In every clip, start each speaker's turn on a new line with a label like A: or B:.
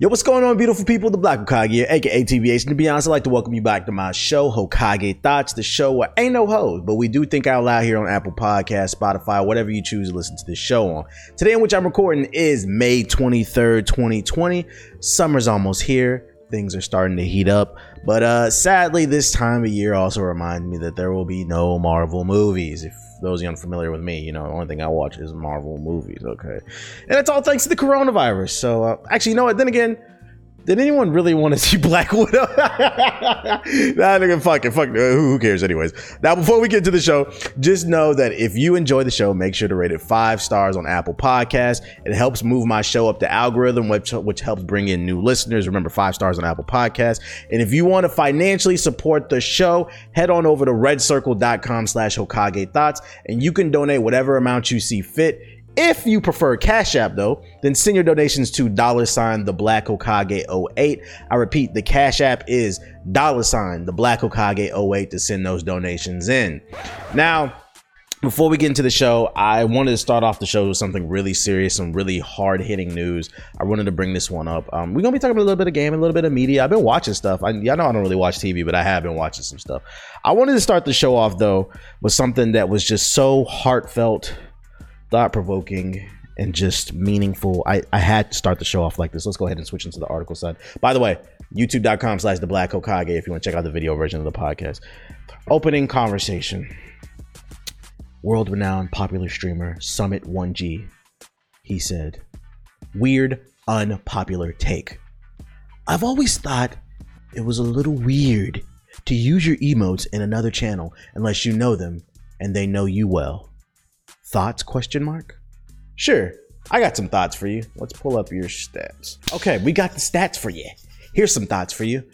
A: Yo, what's going on, beautiful people? The Black Hokage aka TBH. And to be honest, I'd like to welcome you back to my show, Hokage Thoughts, the show where ain't no hoes, but we do think out loud here on Apple Podcasts, Spotify, whatever you choose to listen to this show on. Today, in which I'm recording, is May 23rd, 2020. Summer's almost here. Things are starting to heat up. But uh sadly, this time of year also reminds me that there will be no Marvel movies. If those unfamiliar with me, you know, the only thing I watch is Marvel movies, okay? And it's all thanks to the coronavirus. So, uh, actually, you know what? Then again, did anyone really want to see Black Widow? nah, nigga, fuck it, fuck. It. Who cares, anyways? Now, before we get to the show, just know that if you enjoy the show, make sure to rate it five stars on Apple Podcasts. It helps move my show up the algorithm, which which helps bring in new listeners. Remember, five stars on Apple Podcasts. And if you want to financially support the show, head on over to redcircle.com/slash Hokage Thoughts, and you can donate whatever amount you see fit. If you prefer Cash App, though, then send your donations to dollar sign the Black Hokage 08. I repeat, the Cash App is dollar sign the Black Hokage 08 to send those donations in. Now, before we get into the show, I wanted to start off the show with something really serious, some really hard hitting news. I wanted to bring this one up. Um, we're gonna be talking about a little bit of game, a little bit of media. I've been watching stuff. I, know I don't really watch TV, but I have been watching some stuff. I wanted to start the show off though with something that was just so heartfelt thought provoking and just meaningful. I, I had to start the show off like this. Let's go ahead and switch into the article side. By the way, youtube.com slash the black Hokage if you want to check out the video version of the podcast. Opening conversation. World renowned popular streamer Summit 1G. He said, Weird, unpopular take. I've always thought it was a little weird to use your emotes in another channel unless you know them and they know you well. Thoughts question mark? Sure, I got some thoughts for you. Let's pull up your stats. Okay, we got the stats for you. Here's some thoughts for you.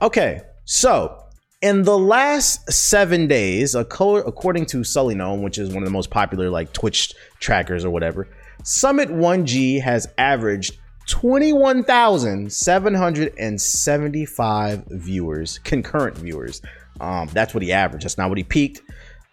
A: Okay, so in the last seven days, according to Sully which is one of the most popular like Twitch trackers or whatever, Summit 1G has averaged 21,775 viewers, concurrent viewers. Um, that's what he averaged. That's not what he peaked.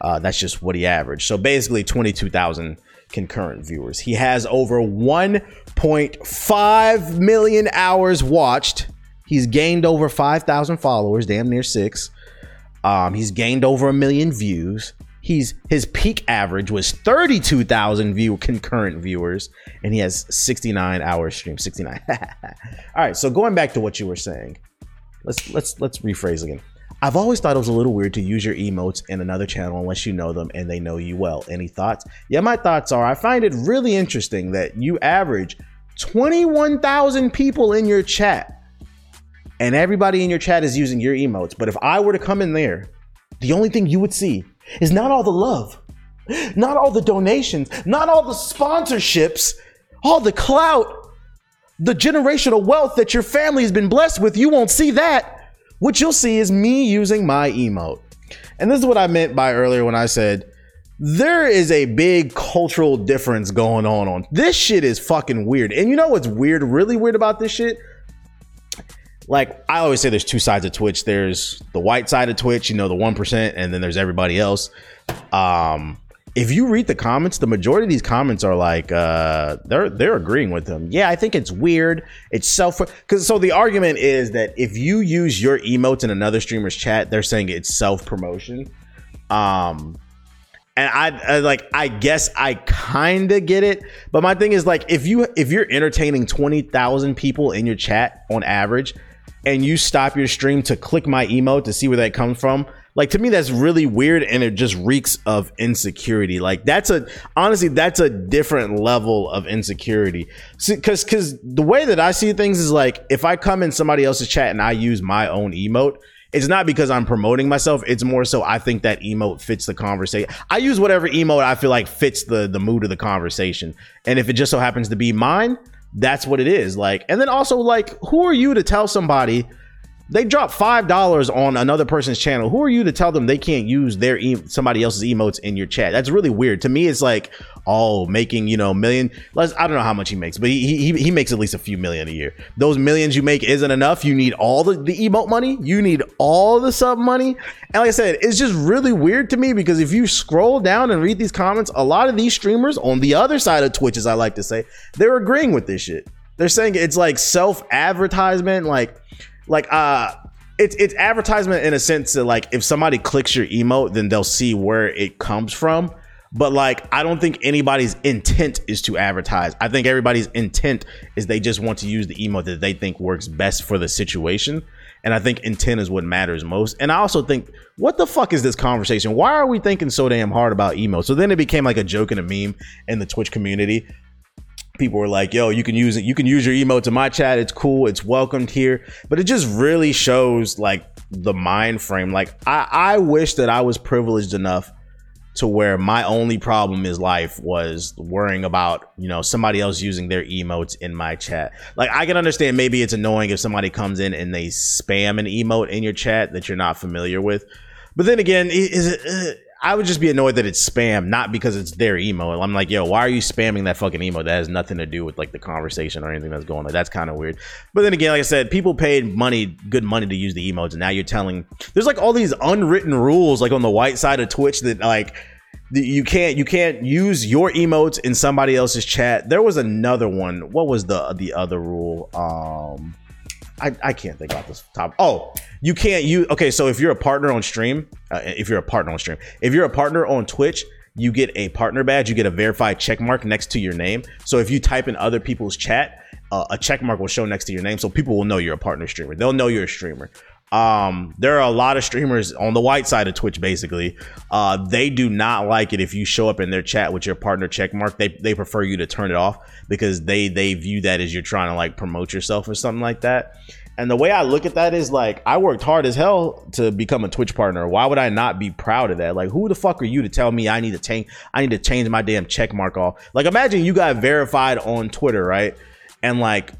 A: Uh, that's just what he averaged. So basically, 22,000 concurrent viewers. He has over 1.5 million hours watched. He's gained over 5,000 followers, damn near six. Um, he's gained over a million views. He's his peak average was 32,000 view concurrent viewers, and he has 69 hours stream. 69. All right, so going back to what you were saying, let's let's let's rephrase again. I've always thought it was a little weird to use your emotes in another channel unless you know them and they know you well. Any thoughts? Yeah, my thoughts are I find it really interesting that you average 21,000 people in your chat and everybody in your chat is using your emotes. But if I were to come in there, the only thing you would see is not all the love, not all the donations, not all the sponsorships, all the clout, the generational wealth that your family has been blessed with. You won't see that what you'll see is me using my emote. And this is what I meant by earlier when I said there is a big cultural difference going on on this shit is fucking weird. And you know what's weird, really weird about this shit? Like I always say there's two sides of Twitch. There's the white side of Twitch, you know, the 1%, and then there's everybody else. Um if you read the comments, the majority of these comments are like uh, they're they're agreeing with them. Yeah, I think it's weird. It's self because so the argument is that if you use your emotes in another streamer's chat, they're saying it's self promotion. Um, and I, I like I guess I kind of get it, but my thing is like if you if you're entertaining twenty thousand people in your chat on average, and you stop your stream to click my emote to see where that comes from like to me, that's really weird, and it just reeks of insecurity. Like that's a honestly, that's a different level of insecurity. Because because the way that I see things is like if I come in somebody else's chat and I use my own emote, it's not because I'm promoting myself. It's more so I think that emote fits the conversation. I use whatever emote I feel like fits the the mood of the conversation, and if it just so happens to be mine, that's what it is. Like, and then also like, who are you to tell somebody? They drop five dollars on another person's channel. Who are you to tell them they can't use their e- somebody else's emotes in your chat? That's really weird to me. It's like oh, making you know million. Let's I don't know how much he makes, but he he he makes at least a few million a year. Those millions you make isn't enough. You need all the the emote money. You need all the sub money. And like I said, it's just really weird to me because if you scroll down and read these comments, a lot of these streamers on the other side of Twitch, as I like to say, they're agreeing with this shit they're saying it's like self advertisement, like like uh it's it's advertisement in a sense that like if somebody clicks your emote, then they'll see where it comes from. But like I don't think anybody's intent is to advertise. I think everybody's intent is they just want to use the emote that they think works best for the situation. And I think intent is what matters most. And I also think, what the fuck is this conversation? Why are we thinking so damn hard about emotes? So then it became like a joke and a meme in the Twitch community people were like, "Yo, you can use it. You can use your emote to my chat. It's cool. It's welcomed here." But it just really shows like the mind frame. Like I, I wish that I was privileged enough to where my only problem in life was worrying about you know somebody else using their emotes in my chat like i can understand maybe it's annoying if somebody comes in and they spam an emote in your chat that you're not familiar with but then again is it uh, I would just be annoyed that it's spam, not because it's their emo. I'm like, yo, why are you spamming that fucking emo? That has nothing to do with like the conversation or anything that's going on. That's kind of weird. But then again, like I said, people paid money, good money to use the emotes, and now you're telling there's like all these unwritten rules like on the white side of Twitch that like you can't you can't use your emotes in somebody else's chat. There was another one. What was the the other rule? Um I, I can't think about this top. Oh, you can't use. Okay, so if you're a partner on stream, uh, if you're a partner on stream, if you're a partner on Twitch, you get a partner badge. You get a verified check mark next to your name. So if you type in other people's chat, uh, a check mark will show next to your name, so people will know you're a partner streamer. They'll know you're a streamer. Um, there are a lot of streamers on the white side of Twitch. Basically, uh, they do not like it if you show up in their chat with your partner check mark. They they prefer you to turn it off because they they view that as you're trying to like promote yourself or something like that. And the way I look at that is like I worked hard as hell to become a Twitch partner. Why would I not be proud of that? Like who the fuck are you to tell me I need to change I need to change my damn check mark off? Like imagine you got verified on Twitter, right? And like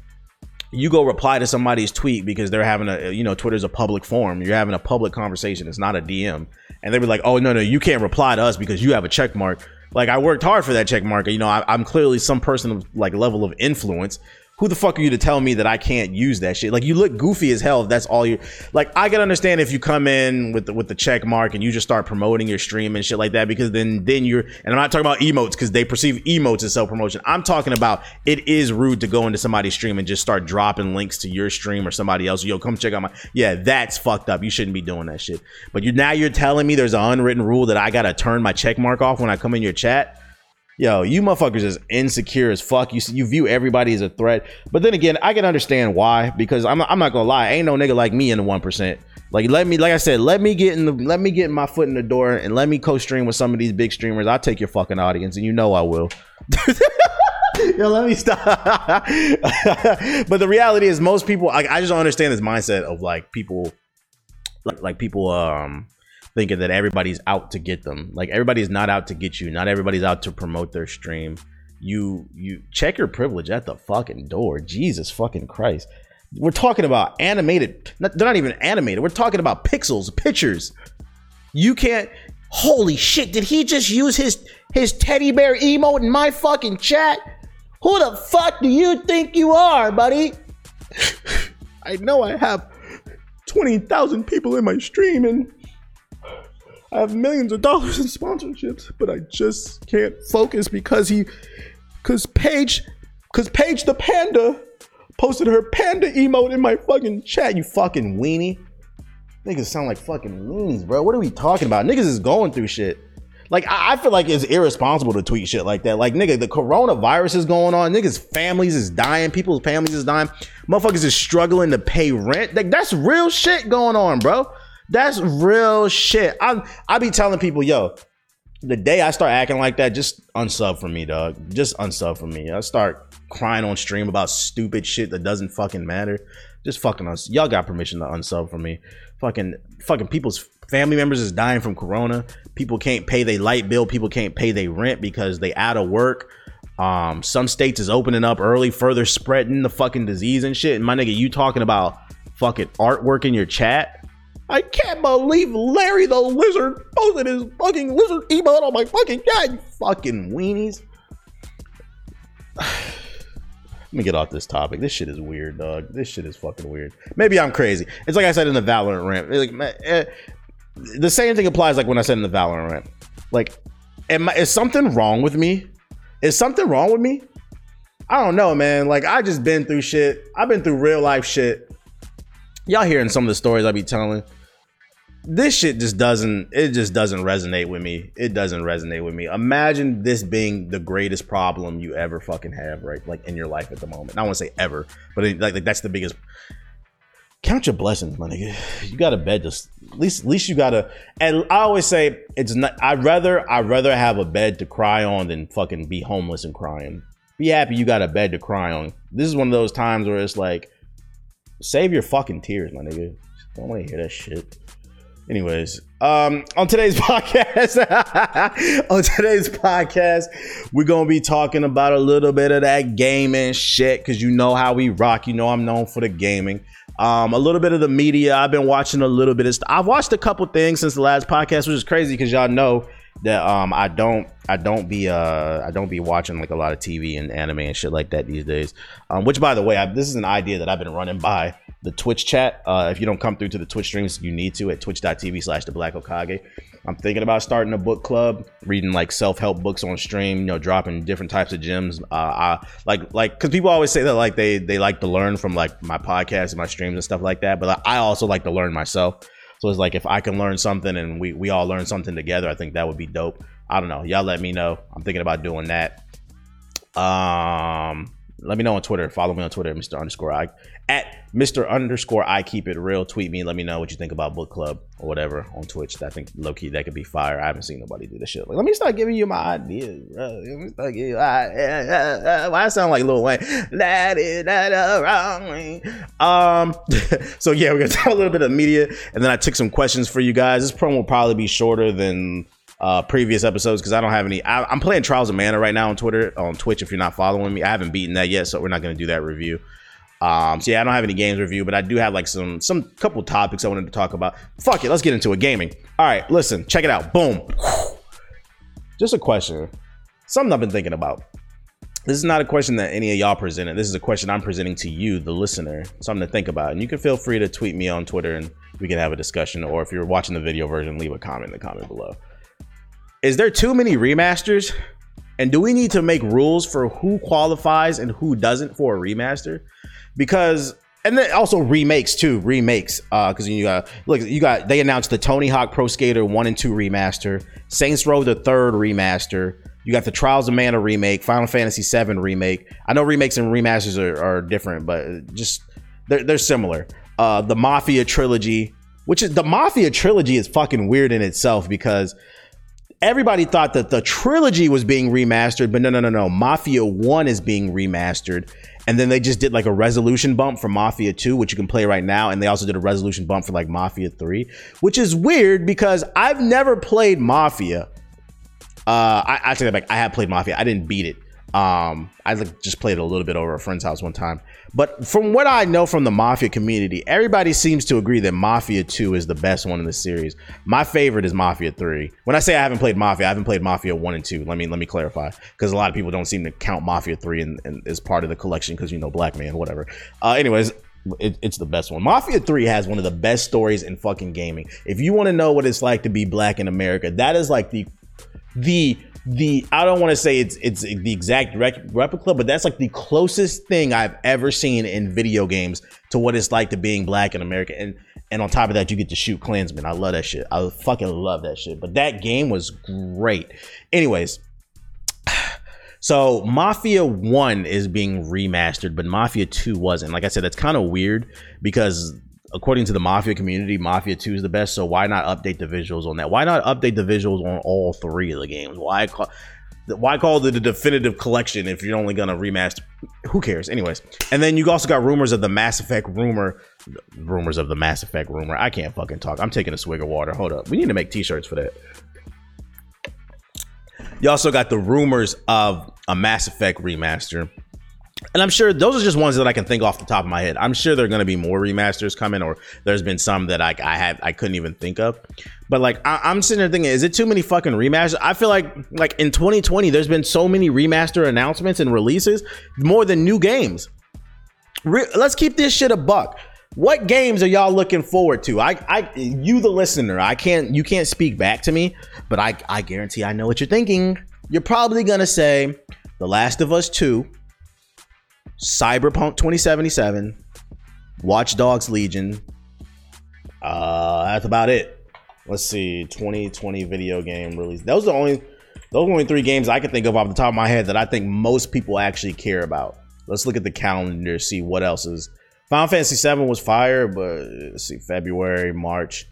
A: you go reply to somebody's tweet because they're having a you know Twitter's a public forum. You're having a public conversation. It's not a DM. And they'd be like, "Oh no, no, you can't reply to us because you have a check mark." Like I worked hard for that check mark. You know, I, I'm clearly some person of like level of influence who the fuck are you to tell me that I can't use that shit? Like you look goofy as hell if that's all you like I can understand if you come in with the with the check mark and you just start promoting your stream and shit like that because then then you're and I'm not talking about emotes because they perceive emotes as self promotion. I'm talking about it is rude to go into somebody's stream and just start dropping links to your stream or somebody else. Yo, come check out my yeah, that's fucked up. You shouldn't be doing that shit. But you now you're telling me there's an unwritten rule that I gotta turn my check mark off when I come in your chat yo, you motherfuckers is insecure as fuck. You you view everybody as a threat. But then again, I can understand why because I'm I'm not gonna lie, ain't no nigga like me in the one percent. Like let me, like I said, let me get in the, let me get my foot in the door and let me co-stream with some of these big streamers. I'll take your fucking audience, and you know I will. Yo, let me stop. but the reality is, most people, I, I just don't understand this mindset of like people, like, like people, um, thinking that everybody's out to get them. Like everybody's not out to get you. Not everybody's out to promote their stream. You you check your privilege at the fucking door. Jesus fucking Christ. We're talking about animated. Not, they're not even animated. We're talking about pixels, pictures. You can't. Holy shit! Did he just use his his teddy bear emote in my fucking chat? Who the fuck do you think you are, buddy? I know I have 20,000 people in my stream and I have millions of dollars in sponsorships, but I just can't focus because he, because Paige, because Paige the panda posted her panda emote in my fucking chat. You fucking weenie. Niggas sound like fucking weenies, bro. What are we talking about? Niggas is going through shit. Like I, feel like it's irresponsible to tweet shit like that. Like nigga, the coronavirus is going on. Niggas' families is dying. People's families is dying. Motherfuckers is struggling to pay rent. Like that's real shit going on, bro. That's real shit. I I be telling people, yo, the day I start acting like that, just unsub for me, dog. Just unsub for me. I start crying on stream about stupid shit that doesn't fucking matter. Just fucking us. Y'all got permission to unsub for me. Fucking fucking people's family members is dying from corona. People can't pay their light bill. People can't pay their rent because they out of work. Um, some states is opening up early, further spreading the fucking disease and shit. And my nigga, you talking about fucking artwork in your chat? I can't believe Larry the Lizard posted his fucking lizard emote on my fucking god, you fucking weenies. Let me get off this topic. This shit is weird, dog. This shit is fucking weird. Maybe I'm crazy. It's like I said in the Valorant rant. Like, eh, the same thing applies like when I said in the Valorant rant. Like, am I, is something wrong with me? Is something wrong with me? I don't know, man. Like I just been through shit. I've been through real life shit. Y'all hearing some of the stories I be telling. This shit just doesn't it just doesn't resonate with me. It doesn't resonate with me. Imagine this being the greatest problem you ever fucking have, right? Like in your life at the moment. I want to say ever, but it, like, like that's the biggest count your blessings, nigga. You got a bed to at least at least you gotta and I always say it's not I'd rather I'd rather have a bed to cry on than fucking be homeless and crying. Be happy you got a bed to cry on. This is one of those times where it's like save your fucking tears, my nigga. Don't want to hear that shit. Anyways, um, on today's podcast, on today's podcast, we're gonna be talking about a little bit of that gaming shit because you know how we rock. You know I'm known for the gaming. Um, a little bit of the media. I've been watching a little bit of stuff. I've watched a couple things since the last podcast, which is crazy because y'all know that um I don't I don't be uh I don't be watching like a lot of TV and anime and shit like that these days. Um, which by the way, I, this is an idea that I've been running by the Twitch chat. Uh, if you don't come through to the Twitch streams, you need to at twitch.tv slash the black Hokage. I'm thinking about starting a book club, reading like self-help books on stream, you know, dropping different types of gems. Uh, I, like, like, cause people always say that like they they like to learn from like my podcast and my streams and stuff like that. But I also like to learn myself. So it's like if I can learn something and we we all learn something together, I think that would be dope. I don't know. Y'all let me know. I'm thinking about doing that. Um, let me know on Twitter. Follow me on Twitter, Mr. Underscore I at Mr. Underscore I keep it real. Tweet me. Let me know what you think about book club or whatever on Twitch. I think low key that could be fire. I haven't seen nobody do this shit. Like, let me start giving you my ideas, bro. Let me start you, uh, why I sound like Lil Wayne? That is that wrong way. Um, so yeah, we're gonna talk a little bit of media, and then I took some questions for you guys. This promo will probably be shorter than uh, previous episodes because I don't have any. I, am playing Trials of Mana right now on Twitter, on Twitch. If you're not following me, I haven't beaten that yet, so we're not going to do that review. Um, so yeah, I don't have any games review, but I do have like some some couple topics I wanted to talk about. Fuck it, let's get into it. Gaming. All right, listen, check it out. Boom. Just a question. Something I've been thinking about. This is not a question that any of y'all presented. This is a question I'm presenting to you, the listener. Something to think about. And you can feel free to tweet me on Twitter and we can have a discussion. Or if you're watching the video version, leave a comment in the comment below is there too many remasters? And do we need to make rules for who qualifies and who doesn't for a remaster? Because and then also remakes too, remakes. Uh, because you got look, you got they announced the Tony Hawk Pro Skater one and two remaster, Saints Row the third remaster. You got the Trials of Mana remake, Final Fantasy VII remake. I know remakes and remasters are, are different, but just they're they're similar. Uh, the Mafia trilogy, which is the Mafia trilogy, is fucking weird in itself because everybody thought that the trilogy was being remastered, but no, no, no, no. Mafia 1 is being remastered. And then they just did like a resolution bump for Mafia 2, which you can play right now. And they also did a resolution bump for like Mafia 3, which is weird because I've never played Mafia. Uh, I, I take that back. I have played Mafia. I didn't beat it. Um, I just played a little bit over a friend's house one time. But from what I know from the Mafia community, everybody seems to agree that Mafia 2 is the best one in the series. My favorite is Mafia 3. When I say I haven't played Mafia, I haven't played Mafia 1 and 2. Let me let me clarify. Because a lot of people don't seem to count Mafia 3 in, in, as part of the collection because you know black man, whatever. Uh, anyways, it, it's the best one. Mafia 3 has one of the best stories in fucking gaming. If you want to know what it's like to be black in America, that is like the the the I don't want to say it's it's the exact replica, but that's like the closest thing I've ever seen in video games to what it's like to being black in America. And and on top of that, you get to shoot Klansmen. I love that shit. I fucking love that shit. But that game was great. Anyways, so Mafia 1 is being remastered, but Mafia 2 wasn't. Like I said, that's kind of weird because according to the Mafia community, Mafia 2 is the best. So why not update the visuals on that? Why not update the visuals on all three of the games? Why call why call it the definitive collection if you're only gonna remaster? Who cares? Anyways, and then you also got rumors of the Mass Effect rumor, rumors of the Mass Effect rumor. I can't fucking talk. I'm taking a swig of water. Hold up. We need to make T-shirts for that. You also got the rumors of a Mass Effect remaster and I'm sure those are just ones that I can think off the top of my head. I'm sure there are going to be more remasters coming, or there's been some that I, I have I couldn't even think of. But like I, am sitting there thinking, is it too many fucking remasters? I feel like like in 2020, there's been so many remaster announcements and releases, more than new games. Re- let's keep this shit a buck. What games are y'all looking forward to? I, I, you the listener, I can't, you can't speak back to me, but I, I guarantee I know what you're thinking. You're probably gonna say, The Last of Us Two Cyberpunk 2077, Watch Dogs Legion. Uh, that's about it. Let's see, 2020 video game release. Those are the only those only three games I can think of off the top of my head that I think most people actually care about. Let's look at the calendar, see what else is. Final Fantasy VII was fire, but let's see, February, March,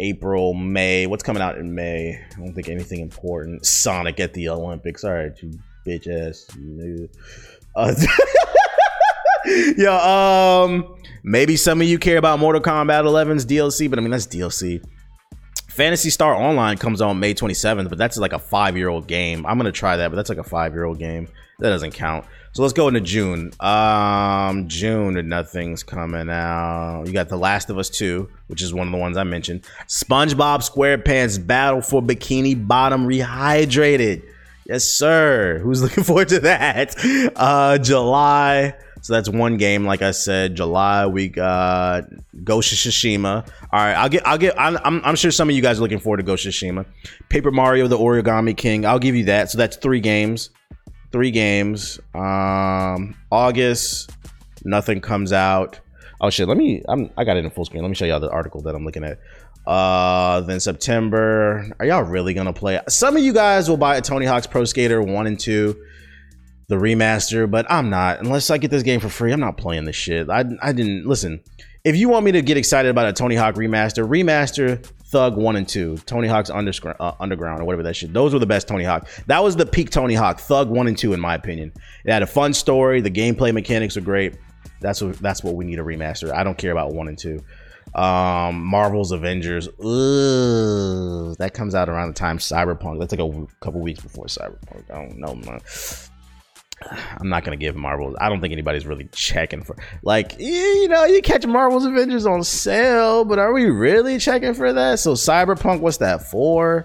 A: April, May. What's coming out in May? I don't think anything important. Sonic at the Olympics. All right, you bitch ass. Uh, yeah, um, maybe some of you care about Mortal Kombat 11's DLC, but I mean that's DLC. Phantasy Star Online comes on May 27th, but that's like a five year old game. I'm gonna try that, but that's like a five year old game. That doesn't count. So let's go into June. Um, June, nothing's coming out. You got The Last of Us 2, which is one of the ones I mentioned. SpongeBob SquarePants Battle for Bikini Bottom Rehydrated. Yes, sir. Who's looking forward to that? Uh, July. So that's one game. Like I said, July we got Ghost of Tsushima. All right, I'll get. I'll get. I'm, I'm, sure some of you guys are looking forward to Ghost of Tsushima. Paper Mario: The Origami King. I'll give you that. So that's three games. Three games. Um, August, nothing comes out. Oh shit. Let me. I'm. I got it in full screen. Let me show y'all the article that I'm looking at. Uh, then September. Are y'all really gonna play? Some of you guys will buy a Tony Hawk's Pro Skater one and two the remaster, but I'm not. Unless I get this game for free, I'm not playing this shit. I, I didn't listen. If you want me to get excited about a Tony Hawk remaster, remaster Thug 1 and 2, Tony Hawk's Underground, uh, Underground or whatever that shit. Those were the best Tony Hawk. That was the peak Tony Hawk, Thug 1 and 2 in my opinion. It had a fun story, the gameplay mechanics are great. That's what that's what we need a remaster. I don't care about 1 and 2. Um Marvel's Avengers. Ugh, that comes out around the time Cyberpunk. That's like a couple weeks before Cyberpunk. I don't know, man. I'm not gonna give Marvel. I don't think anybody's really checking for like you know you catch Marvel's Avengers on sale, but are we really checking for that? So Cyberpunk, what's that for?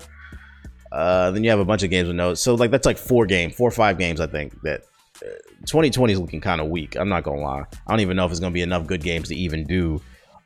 A: Uh, then you have a bunch of games with notes. So like that's like four game, four or five games. I think that 2020 uh, is looking kind of weak. I'm not gonna lie. I don't even know if it's gonna be enough good games to even do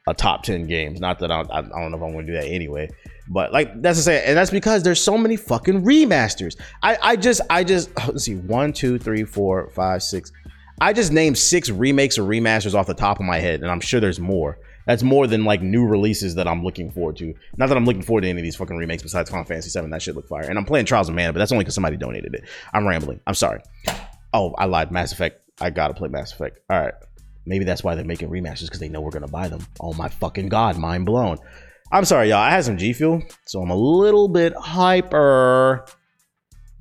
A: a top 10 games. Not that I, I don't know if I'm gonna do that anyway. But like that's to say, and that's because there's so many fucking remasters. I I just I just let's see one two three four five six. I just named six remakes or remasters off the top of my head, and I'm sure there's more. That's more than like new releases that I'm looking forward to. Not that I'm looking forward to any of these fucking remakes besides Final Fantasy VII. That shit look fire. And I'm playing Trials of Mana, but that's only because somebody donated it. I'm rambling. I'm sorry. Oh, I lied. Mass Effect. I gotta play Mass Effect. All right. Maybe that's why they're making remasters because they know we're gonna buy them. Oh my fucking god, mind blown. I'm sorry, y'all. I had some G Fuel, so I'm a little bit hyper,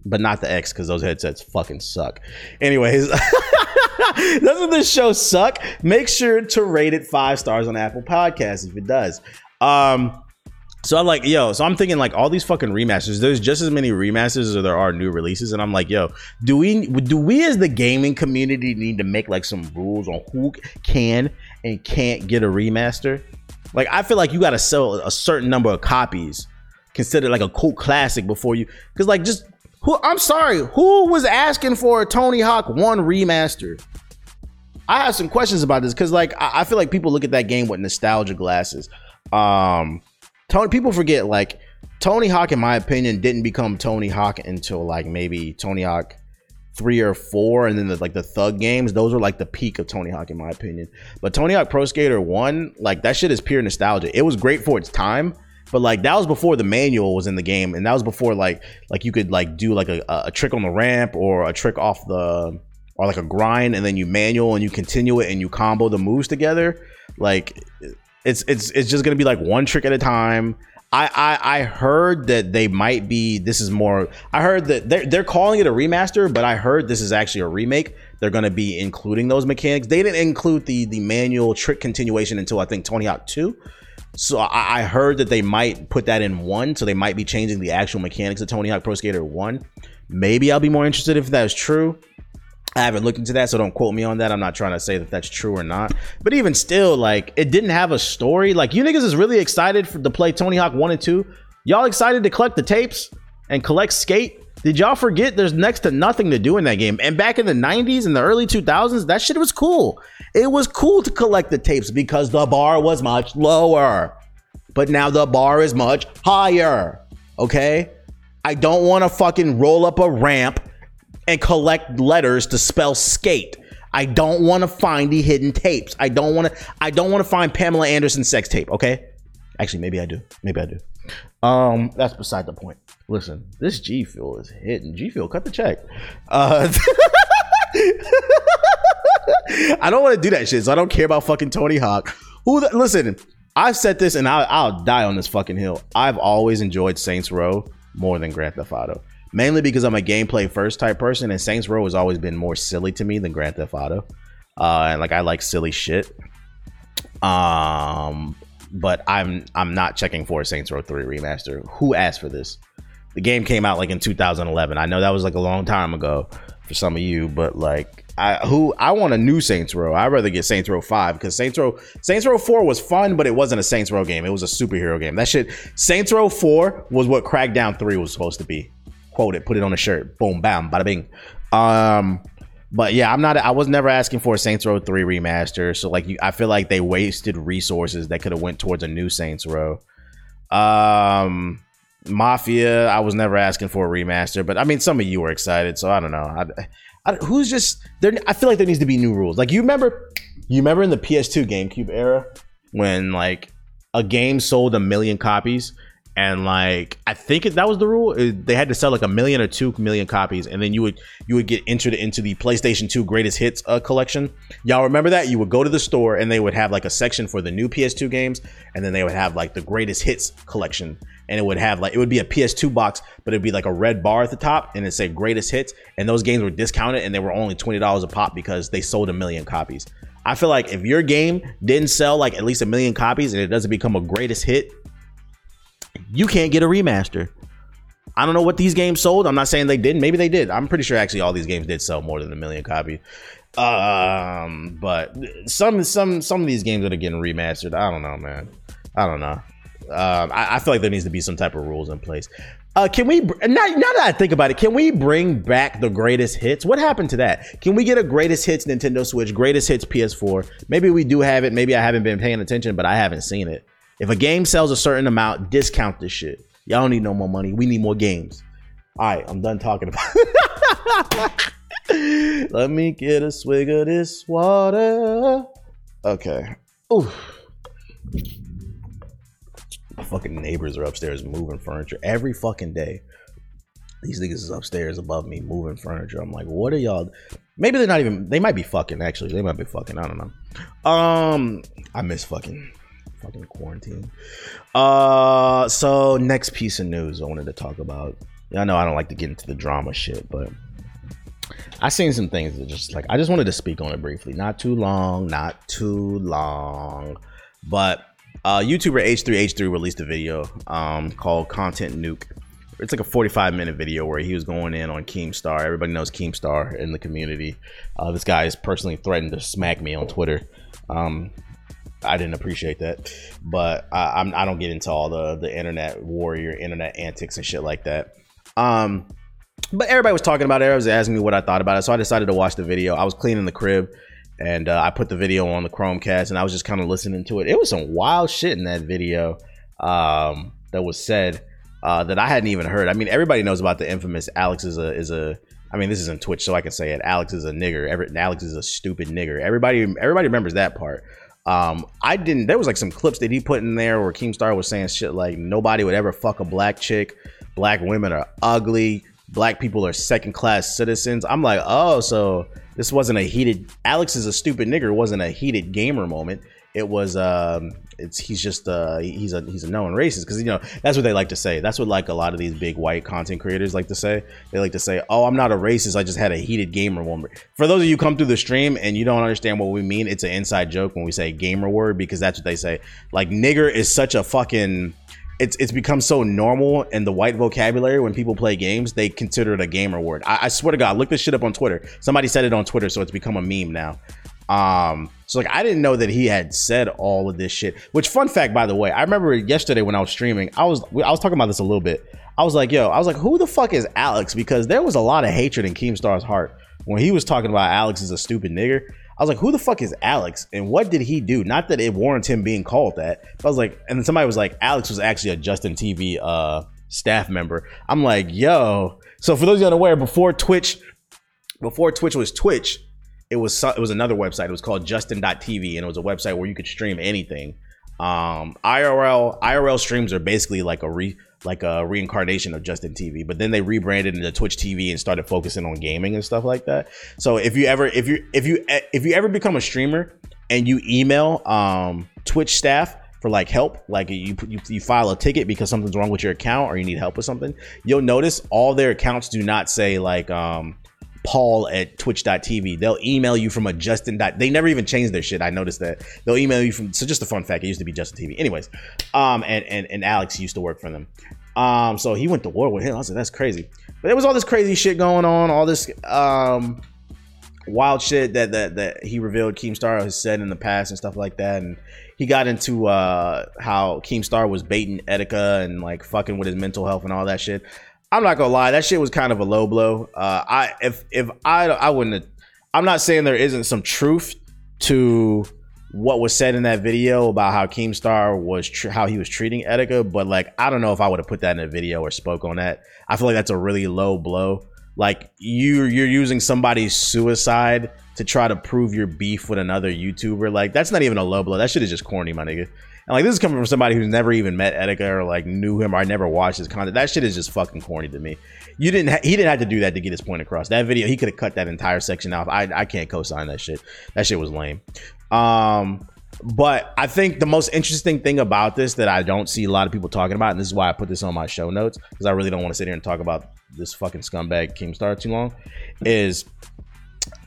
A: but not the X because those headsets fucking suck. Anyways, doesn't this show suck? Make sure to rate it five stars on Apple Podcasts if it does. Um, so I'm like, yo, so I'm thinking like all these fucking remasters. There's just as many remasters as there are new releases, and I'm like, yo, do we do we as the gaming community need to make like some rules on who can and can't get a remaster? Like I feel like you got to sell a certain number of copies, considered like a cult classic before you. Because like just who? I'm sorry, who was asking for a Tony Hawk One remaster? I have some questions about this because like I, I feel like people look at that game with nostalgia glasses. Um, Tony, people forget like Tony Hawk, in my opinion, didn't become Tony Hawk until like maybe Tony Hawk three or four, and then the, like the Thug games, those are like the peak of Tony Hawk in my opinion. But Tony Hawk Pro Skater One, like that shit is pure nostalgia. It was great for its time, but like that was before the manual was in the game, and that was before like like you could like do like a, a trick on the ramp or a trick off the or like a grind, and then you manual and you continue it and you combo the moves together. Like it's it's it's just gonna be like one trick at a time I, I I heard that they might be. This is more. I heard that they're they're calling it a remaster, but I heard this is actually a remake. They're going to be including those mechanics. They didn't include the the manual trick continuation until I think Tony Hawk Two. So I, I heard that they might put that in one. So they might be changing the actual mechanics of Tony Hawk Pro Skater One. Maybe I'll be more interested if that is true. I haven't looked into that, so don't quote me on that. I'm not trying to say that that's true or not. But even still, like, it didn't have a story. Like, you niggas is really excited for, to play Tony Hawk 1 and 2. Y'all excited to collect the tapes and collect skate? Did y'all forget there's next to nothing to do in that game? And back in the 90s and the early 2000s, that shit was cool. It was cool to collect the tapes because the bar was much lower. But now the bar is much higher. Okay? I don't want to fucking roll up a ramp and collect letters to spell skate. I don't want to find the hidden tapes. I don't want to. I don't want to find Pamela Anderson sex tape. Okay. Actually, maybe I do. Maybe I do. Um, that's beside the point. Listen, this G Fuel is hitting. G Fuel, cut the check. Uh, I don't want to do that shit, so I don't care about fucking Tony Hawk. Who? The, listen, I've said this, and I'll, I'll die on this fucking hill. I've always enjoyed Saints Row more than Grand Theft Auto, mainly because I'm a gameplay first type person, and Saints Row has always been more silly to me than Grand Theft Auto. Uh, and like I like silly shit. Um, but I'm I'm not checking for a Saints Row 3 remaster. Who asked for this? The game came out like in 2011. I know that was like a long time ago for some of you, but like I who I want a new Saints Row. I'd rather get Saints Row 5 because Saints Row Saints Row 4 was fun, but it wasn't a Saints Row game. It was a superhero game. That shit Saints Row 4 was what Crackdown 3 was supposed to be. Quote it, put it on a shirt. Boom, bam, bada bing. Um but yeah, I'm not. I was never asking for a Saints Row three remaster. So like, you, I feel like they wasted resources that could have went towards a new Saints Row. Um, Mafia, I was never asking for a remaster, but I mean, some of you were excited, so I don't know. I, I, who's just there? I feel like there needs to be new rules. Like you remember, you remember in the PS2 GameCube era when like a game sold a million copies and like I think that was the rule. They had to sell like a million or two million copies, and then you would you would get entered into the PlayStation 2 Greatest Hits uh, collection. Y'all remember that? You would go to the store and they would have like a section for the new PS2 games, and then they would have like the Greatest Hits collection, and it would have like it would be a PS2 box, but it'd be like a red bar at the top, and it say Greatest Hits, and those games were discounted, and they were only twenty dollars a pop because they sold a million copies. I feel like if your game didn't sell like at least a million copies and it doesn't become a greatest hit you can't get a remaster. I don't know what these games sold. I'm not saying they didn't. Maybe they did. I'm pretty sure actually all these games did sell more than a million copies. Um, but some some some of these games that are getting remastered, I don't know, man. I don't know. Um, I, I feel like there needs to be some type of rules in place. Uh, can we now, now that I think about it, can we bring back the greatest hits? What happened to that? Can we get a greatest hits Nintendo Switch, greatest hits PS4? Maybe we do have it. Maybe I haven't been paying attention, but I haven't seen it. If a game sells a certain amount, discount this shit. Y'all don't need no more money. We need more games. All right, I'm done talking about. Let me get a swig of this water. Okay. Ooh. fucking neighbors are upstairs moving furniture every fucking day. These niggas is upstairs above me moving furniture. I'm like, what are y'all? Maybe they're not even. They might be fucking. Actually, they might be fucking. I don't know. Um, I miss fucking fucking quarantine. Uh, so next piece of news I wanted to talk about. I know I don't like to get into the drama shit, but I seen some things that just like I just wanted to speak on it briefly. Not too long, not too long, but uh, YouTuber H3H3 released a video um, called Content Nuke. It's like a 45 minute video where he was going in on Keemstar. Everybody knows Keemstar in the community. Uh, this guy has personally threatened to smack me on Twitter. Um, I didn't appreciate that, but I, I'm I don't get into all the the internet warrior, internet antics and shit like that. Um, but everybody was talking about it. Everybody was asking me what I thought about it, so I decided to watch the video. I was cleaning the crib, and uh, I put the video on the Chromecast, and I was just kind of listening to it. It was some wild shit in that video um, that was said uh, that I hadn't even heard. I mean, everybody knows about the infamous Alex is a is a. I mean, this isn't Twitch, so I can say it. Alex is a nigger. Alex is a stupid nigger. Everybody, everybody remembers that part. Um, I didn't. There was like some clips that he put in there where Keemstar was saying shit like nobody would ever fuck a black chick. Black women are ugly. Black people are second class citizens. I'm like, oh, so this wasn't a heated. Alex is a stupid nigger. wasn't a heated gamer moment. It was um, it's he's just uh he's a he's a known racist because you know that's what they like to say. That's what like a lot of these big white content creators like to say. They like to say, "Oh, I'm not a racist. I just had a heated gamer moment." For those of you come through the stream and you don't understand what we mean, it's an inside joke when we say gamer word because that's what they say. Like nigger is such a fucking it's it's become so normal in the white vocabulary when people play games, they consider it a gamer word. I, I swear to God, look this shit up on Twitter. Somebody said it on Twitter, so it's become a meme now. Um, so like I didn't know that he had said all of this shit. Which fun fact, by the way, I remember yesterday when I was streaming, I was I was talking about this a little bit. I was like, yo, I was like, who the fuck is Alex? Because there was a lot of hatred in Keemstar's heart when he was talking about Alex is a stupid nigger. I was like, who the fuck is Alex? And what did he do? Not that it warrants him being called that. But I was like, and then somebody was like, Alex was actually a Justin TV uh staff member. I'm like, yo. So for those of you unaware, before Twitch, before Twitch was Twitch, it was it was another website. It was called Justin.tv, and it was a website where you could stream anything. Um, IRL IRL streams are basically like a re like a reincarnation of Justin TV, but then they rebranded into Twitch TV and started focusing on gaming and stuff like that. So if you ever if you if you if you ever become a streamer and you email um, Twitch staff for like help, like you, you you file a ticket because something's wrong with your account or you need help with something, you'll notice all their accounts do not say like um Paul at twitch.tv. They'll email you from a Justin. They never even changed their shit. I noticed that. They'll email you from so just a fun fact, it used to be Justin TV. Anyways, um and and, and Alex used to work for them. Um so he went to war with him. I like, that's crazy. But there was all this crazy shit going on, all this um wild shit that that that he revealed Keemstar has said in the past and stuff like that. And he got into uh how Keemstar was baiting Etika and like fucking with his mental health and all that shit. I'm not gonna lie, that shit was kind of a low blow. Uh, I if if I I wouldn't. I'm not saying there isn't some truth to what was said in that video about how Keemstar was tr- how he was treating Etika, but like I don't know if I would have put that in a video or spoke on that. I feel like that's a really low blow. Like you you're using somebody's suicide to try to prove your beef with another YouTuber. Like that's not even a low blow. That shit is just corny, my nigga. And like this is coming from somebody who's never even met Etika or like knew him or I never watched his content. That shit is just fucking corny to me. You didn't. Ha- he didn't have to do that to get his point across. That video, he could have cut that entire section off. I I can't co-sign that shit. That shit was lame. Um, but I think the most interesting thing about this that I don't see a lot of people talking about, and this is why I put this on my show notes because I really don't want to sit here and talk about this fucking scumbag Keemstar too long, is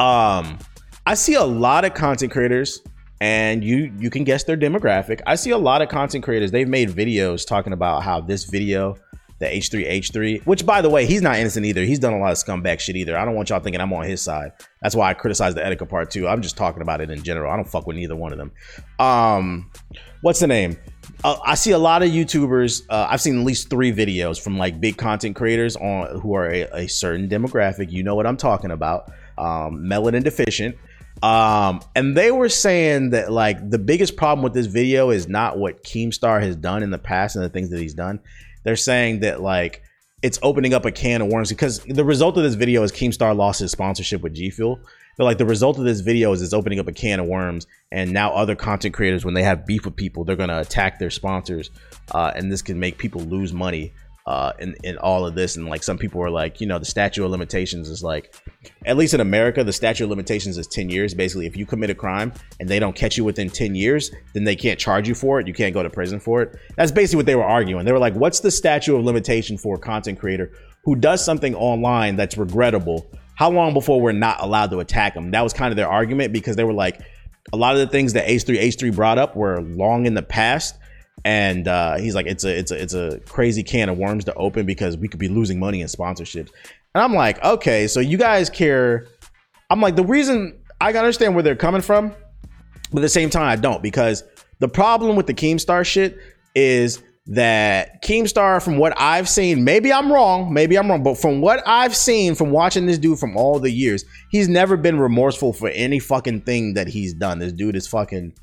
A: um I see a lot of content creators and you you can guess their demographic. I see a lot of content creators. They've made videos talking about how this video, the H3H3, which by the way, he's not innocent either. He's done a lot of scumbag shit either. I don't want y'all thinking I'm on his side. That's why I criticize the Etika part too. I'm just talking about it in general. I don't fuck with neither one of them. Um, what's the name? Uh, I see a lot of YouTubers. Uh, I've seen at least three videos from like big content creators on who are a, a certain demographic. You know what I'm talking about. Um, melanin deficient um, and they were saying that like the biggest problem with this video is not what Keemstar has done in the past and the things that he's done. They're saying that like it's opening up a can of worms because the result of this video is Keemstar lost his sponsorship with G Fuel. But like the result of this video is it's opening up a can of worms, and now other content creators, when they have beef with people, they're gonna attack their sponsors, uh, and this can make people lose money uh, in in all of this. And like some people are like, you know, the statute of limitations is like, at least in America, the statute of limitations is ten years. Basically, if you commit a crime and they don't catch you within ten years, then they can't charge you for it. You can't go to prison for it. That's basically what they were arguing. They were like, what's the statute of limitation for a content creator who does something online that's regrettable? How long before we're not allowed to attack them? That was kind of their argument because they were like, a lot of the things that H3 H3 brought up were long in the past and uh, he's like, it's a it's a it's a crazy can of worms to open because we could be losing money in sponsorships. And I'm like, okay, so you guys care. I'm like, the reason I understand where they're coming from, but at the same time, I don't because the problem with the Keemstar shit is that Keemstar, from what I've seen, maybe I'm wrong, maybe I'm wrong, but from what I've seen from watching this dude from all the years, he's never been remorseful for any fucking thing that he's done. This dude is fucking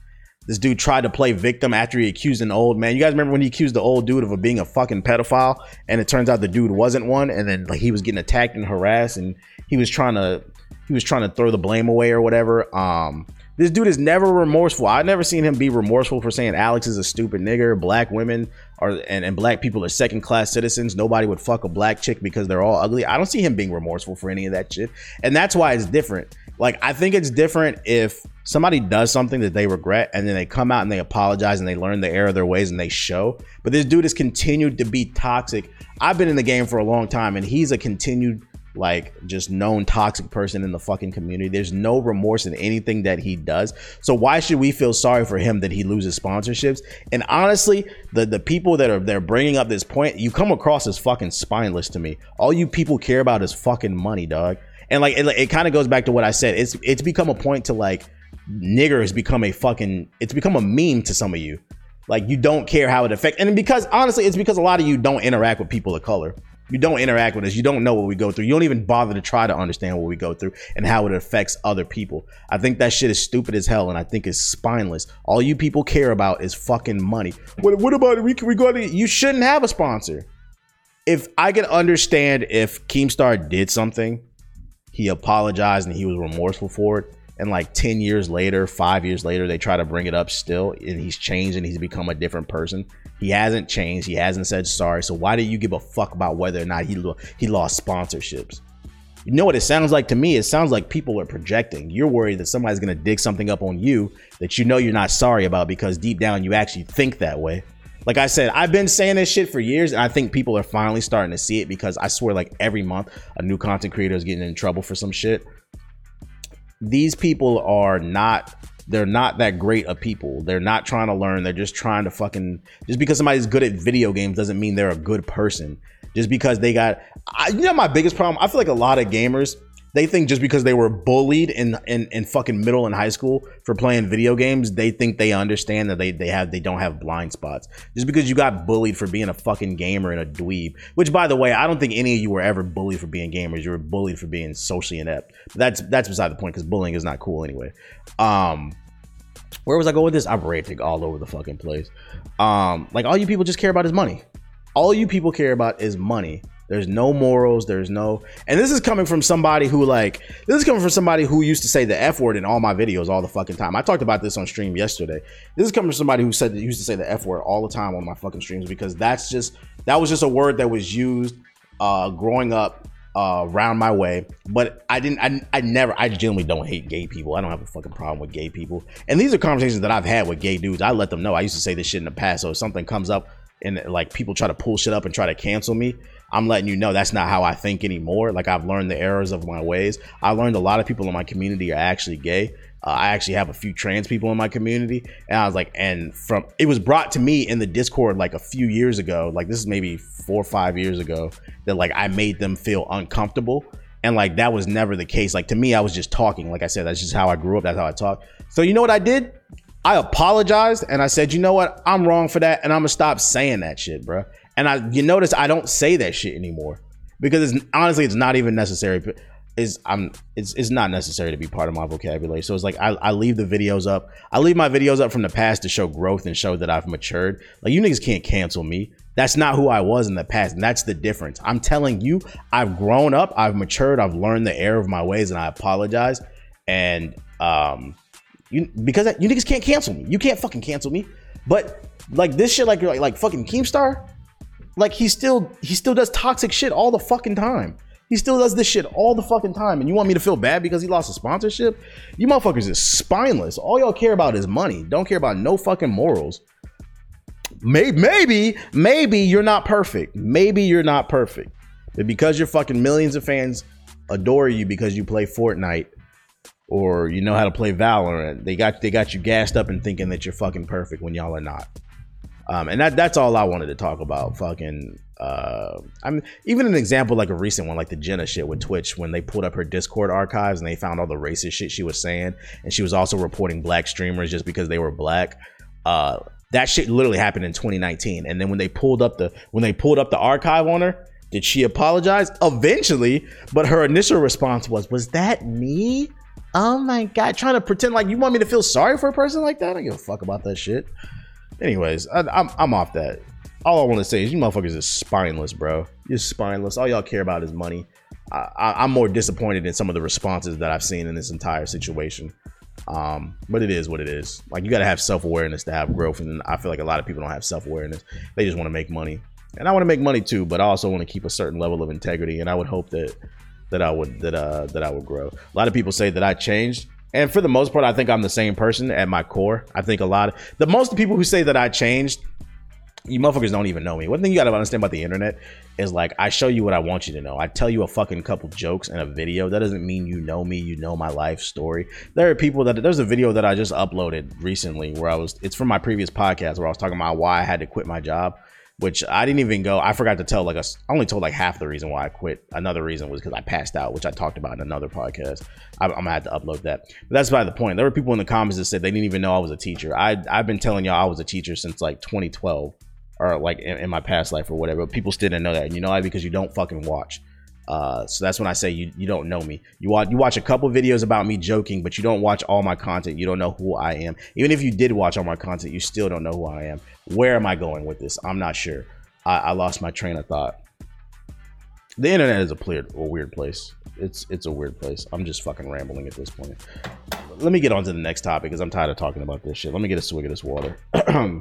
A: this dude tried to play victim after he accused an old man. You guys remember when he accused the old dude of being a fucking pedophile, and it turns out the dude wasn't one, and then like he was getting attacked and harassed, and he was trying to he was trying to throw the blame away or whatever. Um, this dude is never remorseful. I've never seen him be remorseful for saying Alex is a stupid nigger. Black women are and, and black people are second class citizens. Nobody would fuck a black chick because they're all ugly. I don't see him being remorseful for any of that shit. And that's why it's different. Like I think it's different if somebody does something that they regret and then they come out and they apologize and they learn the error of their ways and they show. But this dude has continued to be toxic. I've been in the game for a long time and he's a continued like just known toxic person in the fucking community. There's no remorse in anything that he does. So why should we feel sorry for him that he loses sponsorships? And honestly, the the people that are they're bringing up this point, you come across as fucking spineless to me. All you people care about is fucking money, dog. And like it, it kind of goes back to what I said. It's it's become a point to like nigger has become a fucking it's become a meme to some of you. Like you don't care how it affects, and because honestly, it's because a lot of you don't interact with people of color. You don't interact with us. You don't know what we go through. You don't even bother to try to understand what we go through and how it affects other people. I think that shit is stupid as hell, and I think it's spineless. All you people care about is fucking money. What, what about it? We we go to you shouldn't have a sponsor. If I can understand if Keemstar did something, he apologized and he was remorseful for it, and like 10 years later, five years later, they try to bring it up still, and he's changed and he's become a different person. He hasn't changed. He hasn't said sorry. So why do you give a fuck about whether or not he lo- he lost sponsorships? You know what it sounds like to me? It sounds like people are projecting. You're worried that somebody's gonna dig something up on you that you know you're not sorry about because deep down you actually think that way. Like I said, I've been saying this shit for years, and I think people are finally starting to see it because I swear, like every month, a new content creator is getting in trouble for some shit. These people are not they're not that great of people. They're not trying to learn. They're just trying to fucking just because somebody's good at video games doesn't mean they're a good person. Just because they got I, you know my biggest problem, I feel like a lot of gamers they think just because they were bullied in, in in fucking middle and high school for playing video games, they think they understand that they they have they don't have blind spots. Just because you got bullied for being a fucking gamer and a dweeb, which by the way, I don't think any of you were ever bullied for being gamers. You were bullied for being socially inept. That's that's beside the point because bullying is not cool anyway. Um, where was I going with this? I'm ranting all over the fucking place. Um, like all you people just care about is money. All you people care about is money. There's no morals. There's no, and this is coming from somebody who like this is coming from somebody who used to say the f word in all my videos all the fucking time. I talked about this on stream yesterday. This is coming from somebody who said used to say the f word all the time on my fucking streams because that's just that was just a word that was used uh, growing up uh, around my way. But I didn't. I, I never. I genuinely don't hate gay people. I don't have a fucking problem with gay people. And these are conversations that I've had with gay dudes. I let them know. I used to say this shit in the past. So if something comes up and like people try to pull shit up and try to cancel me, I'm letting you know that's not how I think anymore. Like I've learned the errors of my ways. I learned a lot of people in my community are actually gay. Uh, I actually have a few trans people in my community, and I was like, and from it was brought to me in the Discord like a few years ago. Like this is maybe four or five years ago that like I made them feel uncomfortable, and like that was never the case. Like to me, I was just talking. Like I said, that's just how I grew up. That's how I talk. So you know what I did? I apologized and I said, you know what? I'm wrong for that, and I'm gonna stop saying that shit, bro. And I, you notice, I don't say that shit anymore because it's honestly, it's not even necessary. Is I'm, it's it's not necessary to be part of my vocabulary. So it's like I, I leave the videos up. I leave my videos up from the past to show growth and show that I've matured. Like you niggas can't cancel me. That's not who I was in the past, and that's the difference. I'm telling you, I've grown up, I've matured, I've learned the error of my ways, and I apologize. And um, you because you niggas can't cancel me. You can't fucking cancel me. But like this shit, like like, like fucking Keemstar, like he still he still does toxic shit all the fucking time. He still does this shit all the fucking time. And you want me to feel bad because he lost a sponsorship? You motherfuckers is spineless. All y'all care about is money. Don't care about no fucking morals. Maybe, maybe, maybe you're not perfect. Maybe you're not perfect. But because your fucking millions of fans adore you because you play Fortnite or you know how to play Valorant, they got they got you gassed up and thinking that you're fucking perfect when y'all are not. Um, and that that's all I wanted to talk about. Fucking, uh, I mean, even an example like a recent one, like the Jenna shit with Twitch, when they pulled up her Discord archives and they found all the racist shit she was saying, and she was also reporting black streamers just because they were black. Uh, that shit literally happened in 2019. And then when they pulled up the when they pulled up the archive on her, did she apologize? Eventually, but her initial response was, "Was that me?" Oh my god, trying to pretend like you want me to feel sorry for a person like that? I don't give a fuck about that shit. Anyways, I, I'm, I'm off that. All I want to say is you motherfuckers is spineless, bro. You're spineless. All y'all care about is money. I, am more disappointed in some of the responses that I've seen in this entire situation. Um, but it is what it is. Like you got to have self awareness to have growth, and I feel like a lot of people don't have self awareness. They just want to make money, and I want to make money too. But I also want to keep a certain level of integrity, and I would hope that that I would that uh that I would grow. A lot of people say that I changed. And for the most part, I think I'm the same person at my core. I think a lot of the most people who say that I changed, you motherfuckers don't even know me. One thing you gotta understand about the internet is like I show you what I want you to know. I tell you a fucking couple jokes in a video. That doesn't mean you know me, you know my life story. There are people that there's a video that I just uploaded recently where I was it's from my previous podcast where I was talking about why I had to quit my job which I didn't even go. I forgot to tell like a, I only told like half the reason why I quit. Another reason was because I passed out, which I talked about in another podcast. I, am gonna have to upload that. But that's by the point. There were people in the comments that said they didn't even know I was a teacher. I I've been telling y'all I was a teacher since like 2012 or like in, in my past life or whatever. People still didn't know that. And you know why? Because you don't fucking watch. Uh, so that's when I say you you don't know me. You watch you watch a couple videos about me joking, but you don't watch all my content. You don't know who I am. Even if you did watch all my content, you still don't know who I am. Where am I going with this? I'm not sure. I, I lost my train of thought. The internet is a weird, a weird place. It's it's a weird place. I'm just fucking rambling at this point. let me get on to the next topic because I'm tired of talking about this shit. Let me get a swig of this water.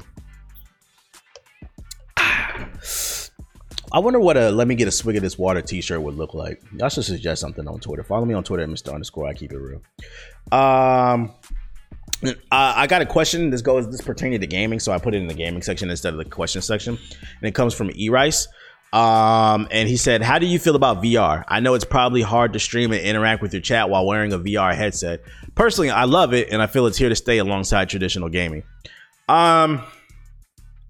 A: I wonder what a let me get a swig of this water t-shirt would look like. Y'all should suggest something on Twitter. Follow me on Twitter at Mr. Underscore. I keep it real. Um I got a question. This goes this pertaining to gaming, so I put it in the gaming section instead of the question section. And it comes from E Rice. Um, and he said, How do you feel about VR? I know it's probably hard to stream and interact with your chat while wearing a VR headset. Personally, I love it and I feel it's here to stay alongside traditional gaming. Um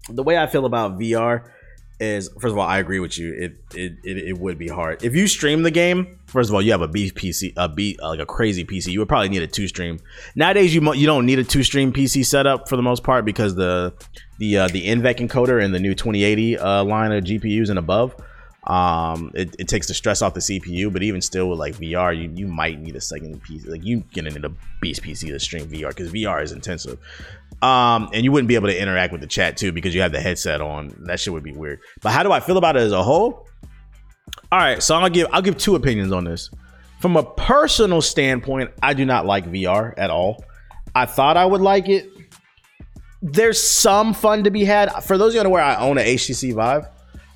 A: the way I feel about VR is first of all, I agree with you. It it, it it would be hard if you stream the game. First of all, you have a a B PC, a B like a crazy PC. You would probably need a two stream. Nowadays, you you don't need a two stream PC setup for the most part because the the uh, the NVENC encoder and the new 2080 uh, line of GPUs and above. Um, it, it takes the stress off the CPU, but even still with like VR, you, you might need a second PC. Like you gonna need a beast PC to stream VR because VR is intensive. Um, and you wouldn't be able to interact with the chat too because you have the headset on. That shit would be weird. But how do I feel about it as a whole? All right, so I'll give I'll give two opinions on this. From a personal standpoint, I do not like VR at all. I thought I would like it. There's some fun to be had. For those of you unaware, I own a HTC Vive.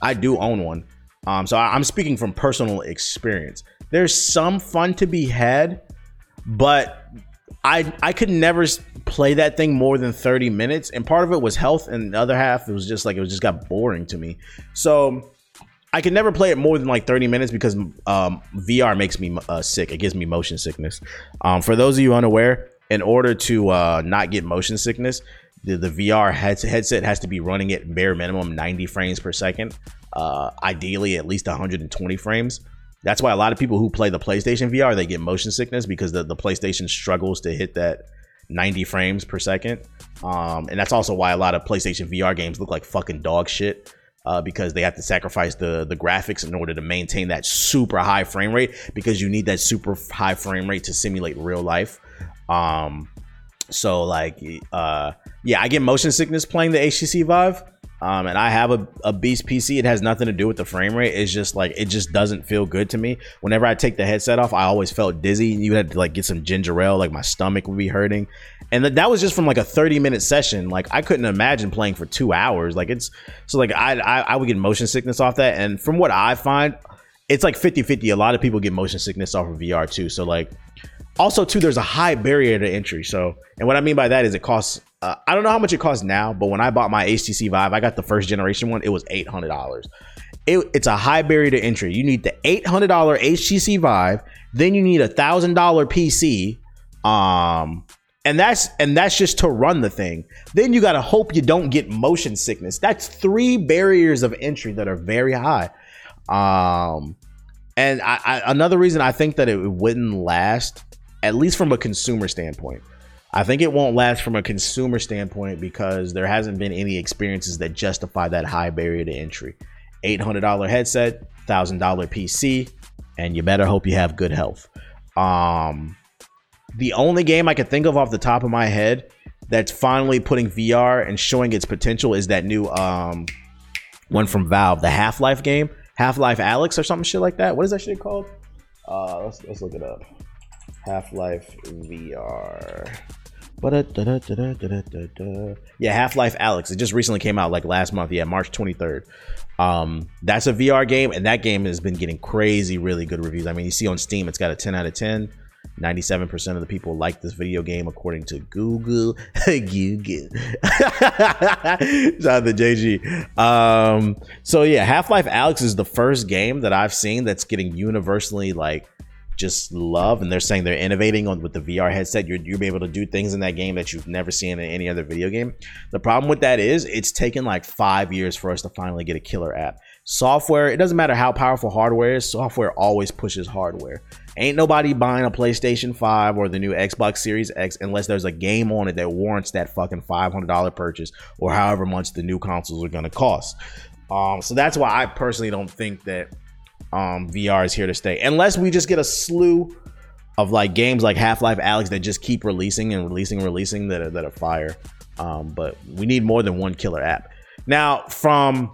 A: I do own one. Um, so I'm speaking from personal experience. There's some fun to be had, but I I could never play that thing more than 30 minutes and part of it was health and the other half it was just like it was just got boring to me. So i could never play it more than like 30 minutes because um, vr makes me uh, sick. It gives me motion sickness. Um, for those of you unaware in order to uh, not get motion sickness the, the vr head- headset has to be running at bare minimum 90 frames per second uh, ideally at least 120 frames that's why a lot of people who play the PlayStation VR they get motion sickness because the, the PlayStation struggles to hit that 90 frames per second. Um, and that's also why a lot of PlayStation VR games look like fucking dog shit. Uh, because they have to sacrifice the the graphics in order to maintain that super high frame rate because you need that super high frame rate to simulate real life. Um, so like, uh, yeah, I get motion sickness playing the HTC Vive. Um, and I have a, a beast PC. It has nothing to do with the frame rate. It's just like it just doesn't feel good to me. Whenever I take the headset off, I always felt dizzy. You had to like get some ginger ale, like my stomach would be hurting. And that was just from like a 30 minute session. Like I couldn't imagine playing for two hours. Like it's so like I, I I would get motion sickness off that. And from what I find, it's like 50-50. A lot of people get motion sickness off of VR too. So like also too, there's a high barrier to entry. So and what I mean by that is it costs uh, I don't know how much it costs now, but when I bought my HTC Vive, I got the first generation one. It was eight hundred dollars. It, it's a high barrier to entry. You need the eight hundred dollar HTC Vive, then you need a thousand dollar PC, um, and that's and that's just to run the thing. Then you gotta hope you don't get motion sickness. That's three barriers of entry that are very high. Um, and I, I, another reason I think that it wouldn't last, at least from a consumer standpoint I think it won't last from a consumer standpoint because there hasn't been any experiences that justify that high barrier to entry. $800 headset, $1,000 PC, and you better hope you have good health. Um, the only game I can think of off the top of my head that's finally putting VR and showing its potential is that new um, one from Valve, the Half Life game, Half Life Alyx or something shit like that. What is that shit called? Uh, let's let's look it up. Half Life VR. Yeah, Half Life Alyx. It just recently came out like last month. Yeah, March 23rd. Um, that's a VR game, and that game has been getting crazy, really good reviews. I mean, you see on Steam, it's got a 10 out of 10. 97% of the people like this video game according to Google. Google. Shout out to JG. Um, so yeah, Half-Life Alyx is the first game that I've seen that's getting universally like just love and they're saying they're innovating on with the VR headset you're, you'll be able to do things in that game that you've never seen in any other video game. The problem with that is it's taken like five years for us to finally get a killer app. Software it doesn't matter how powerful hardware is software always pushes hardware. Ain't nobody buying a playstation 5 or the new xbox series x unless there's a game on it that warrants that fucking $500 purchase or however much the new consoles are going to cost. Um, so that's why i personally don't think that um, VR is here to stay. Unless we just get a slew of like games like Half Life Alyx that just keep releasing and releasing and releasing that are, that are fire. Um, but we need more than one killer app. Now, from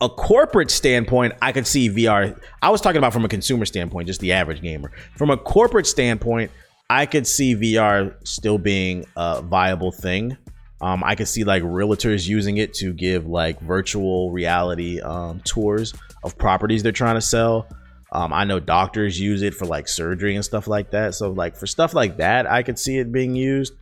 A: a corporate standpoint, I could see VR. I was talking about from a consumer standpoint, just the average gamer. From a corporate standpoint, I could see VR still being a viable thing. Um, I could see like realtors using it to give like virtual reality um, tours of properties they're trying to sell. Um, I know doctors use it for like surgery and stuff like that. So like for stuff like that, I could see it being used.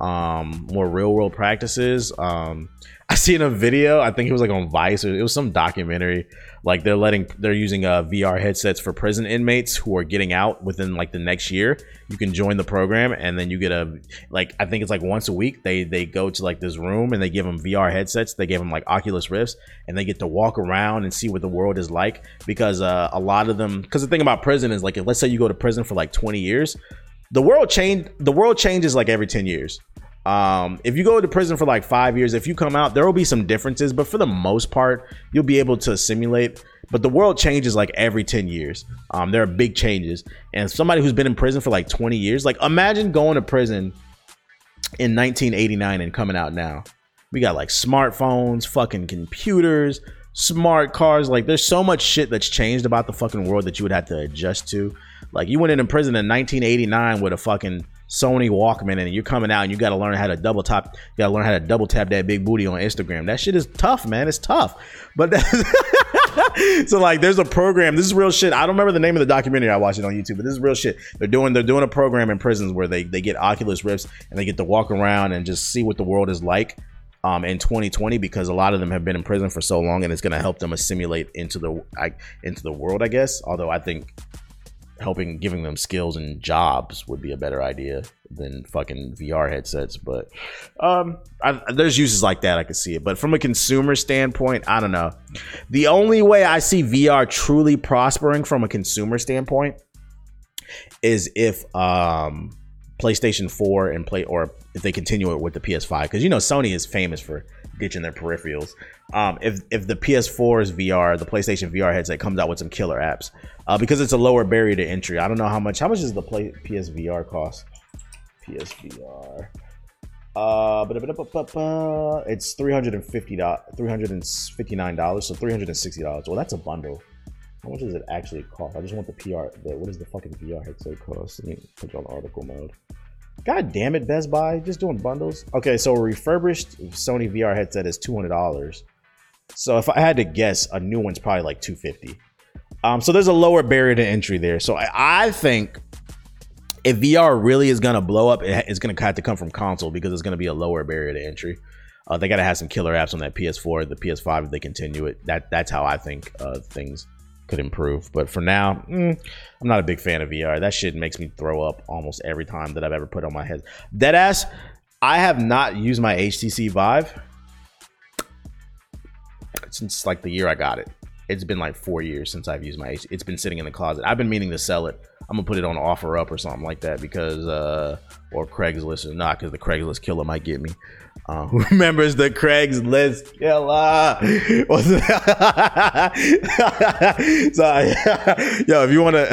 A: Um, more real world practices. Um, I seen a video. I think it was like on Vice or it was some documentary. Like they're letting they're using uh, VR headsets for prison inmates who are getting out within like the next year. You can join the program and then you get a like I think it's like once a week they they go to like this room and they give them VR headsets. They give them like Oculus Rifts and they get to walk around and see what the world is like because uh, a lot of them because the thing about prison is like if, let's say you go to prison for like 20 years, the world change the world changes like every 10 years. Um, if you go to prison for like five years, if you come out, there will be some differences, but for the most part, you'll be able to simulate. But the world changes like every 10 years. Um, there are big changes. And somebody who's been in prison for like 20 years, like imagine going to prison in 1989 and coming out now. We got like smartphones, fucking computers, smart cars. Like there's so much shit that's changed about the fucking world that you would have to adjust to. Like you went in prison in 1989 with a fucking Sony Walkman and you're coming out and you got to learn how to double tap, you got to learn how to double tap that big booty on Instagram. That shit is tough, man. It's tough. But so like, there's a program. This is real shit. I don't remember the name of the documentary. I watched it on YouTube, but this is real shit. They're doing they're doing a program in prisons where they they get Oculus Rifts and they get to walk around and just see what the world is like. Um, in 2020 because a lot of them have been in prison for so long and it's going to help them assimilate into the I, into the world I guess although I think helping giving them skills and jobs would be a better idea than fucking VR headsets. But um, I, there's uses like that I could see it. But from a consumer standpoint, I don't know. The only way I see VR truly prospering from a consumer standpoint is if um, PlayStation 4 and play or if they continue it with the PS5 because you know Sony is famous for ditching their peripherals. Um, if if the PS4's VR, the PlayStation VR headset comes out with some killer apps, uh, because it's a lower barrier to entry. I don't know how much. How much does the play PSVR cost? PSVR. Uh, it's three hundred and fifty dollars, three hundred and fifty nine dollars, so three hundred and sixty dollars. Well, that's a bundle. How much does it actually cost? I just want the PR. The, what does the fucking VR headset cost? Let me put you on article mode. God damn it, Best Buy, just doing bundles. Okay, so a refurbished Sony VR headset is two hundred dollars. So if I had to guess, a new one's probably like two fifty. Um, so there's a lower barrier to entry there. So I, I think if VR really is gonna blow up, it's gonna have to come from console because it's gonna be a lower barrier to entry. Uh, they gotta have some killer apps on that PS4, the PS5 if they continue it. That that's how I think uh, things could improve. But for now, mm, I'm not a big fan of VR. That shit makes me throw up almost every time that I've ever put on my head. Deadass, I have not used my HTC Vive since like the year I got it. It's been like four years since I've used my. It's been sitting in the closet. I've been meaning to sell it. I'm gonna put it on OfferUp or something like that because, uh, or Craigslist or not, because the Craigslist killer might get me. Uh, who remembers the Craigslist killer? so, yo, if you wanna,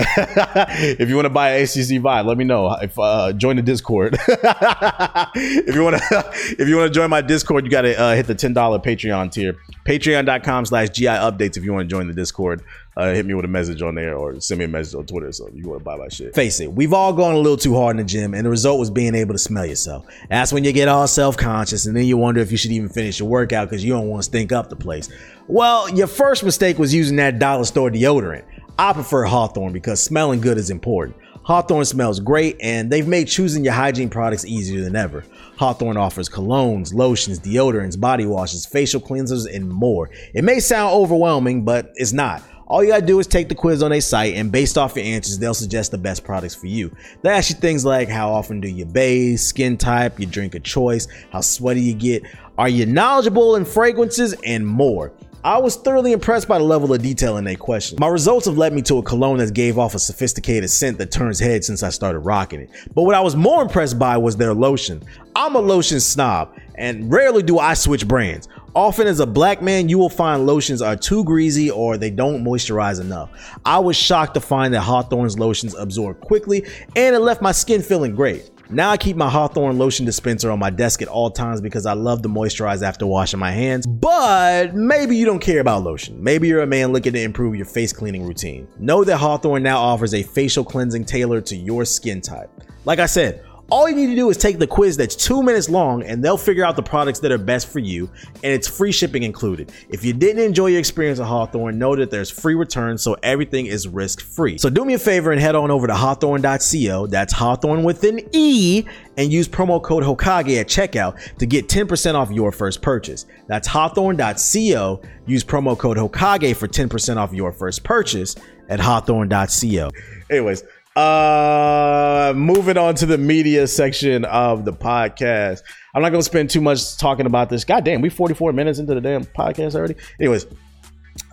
A: if you wanna buy a HTC Vive, let me know. If uh, join the Discord. if you wanna, if you wanna join my Discord, you gotta uh, hit the ten dollar Patreon tier. Patreon.com/slash GI updates if you want to join the Discord uh, hit me with a message on there or send me a message on Twitter or something. You want to buy my shit. Face it, we've all gone a little too hard in the gym, and the result was being able to smell yourself. That's when you get all self conscious, and then you wonder if you should even finish your workout because you don't want to stink up the place. Well, your first mistake was using that dollar store deodorant. I prefer Hawthorne because smelling good is important. Hawthorne smells great, and they've made choosing your hygiene products easier than ever. Hawthorne offers colognes, lotions, deodorants, body washes, facial cleansers, and more. It may sound overwhelming, but it's not. All you gotta do is take the quiz on their site, and based off your answers, they'll suggest the best products for you. They ask you things like how often do you bathe, skin type, your drink of choice, how sweaty you get, are you knowledgeable in fragrances, and more. I was thoroughly impressed by the level of detail in their questions. My results have led me to a cologne that gave off a sophisticated scent that turns heads since I started rocking it. But what I was more impressed by was their lotion. I'm a lotion snob, and rarely do I switch brands. Often as a black man, you will find lotions are too greasy or they don't moisturize enough. I was shocked to find that Hawthorne's lotions absorb quickly and it left my skin feeling great. Now I keep my Hawthorne lotion dispenser on my desk at all times because I love to moisturize after washing my hands. But maybe you don't care about lotion. Maybe you're a man looking to improve your face cleaning routine. Know that Hawthorne now offers a facial cleansing tailored to your skin type. Like I said, all you need to do is take the quiz that's two minutes long and they'll figure out the products that are best for you, and it's free shipping included. If you didn't enjoy your experience at Hawthorne, know that there's free returns, so everything is risk free. So do me a favor and head on over to hawthorne.co, that's Hawthorne with an E, and use promo code Hokage at checkout to get 10% off your first purchase. That's hawthorne.co, use promo code Hokage for 10% off your first purchase at hawthorne.co. Anyways, uh, moving on to the media section of the podcast. I'm not gonna spend too much talking about this. God damn, we 44 minutes into the damn podcast already. Anyways,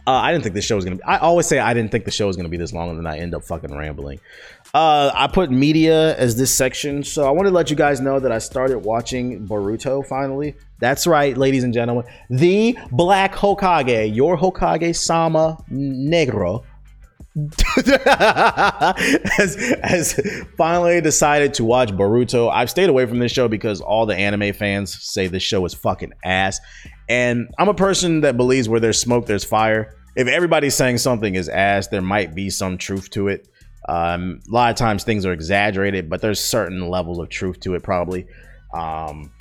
A: uh, I didn't think this show was gonna be. I always say I didn't think the show was gonna be this long, and then I end up fucking rambling. Uh, I put media as this section, so I wanted to let you guys know that I started watching Boruto finally. That's right, ladies and gentlemen, the Black Hokage, your Hokage Sama Negro has, finally decided to watch Boruto. I've stayed away from this show because all the anime fans say this show is fucking ass. And I'm a person that believes where there's smoke, there's fire. If everybody's saying something is ass, there might be some truth to it. Um, a lot of times things are exaggerated, but there's certain levels of truth to it, probably. Um,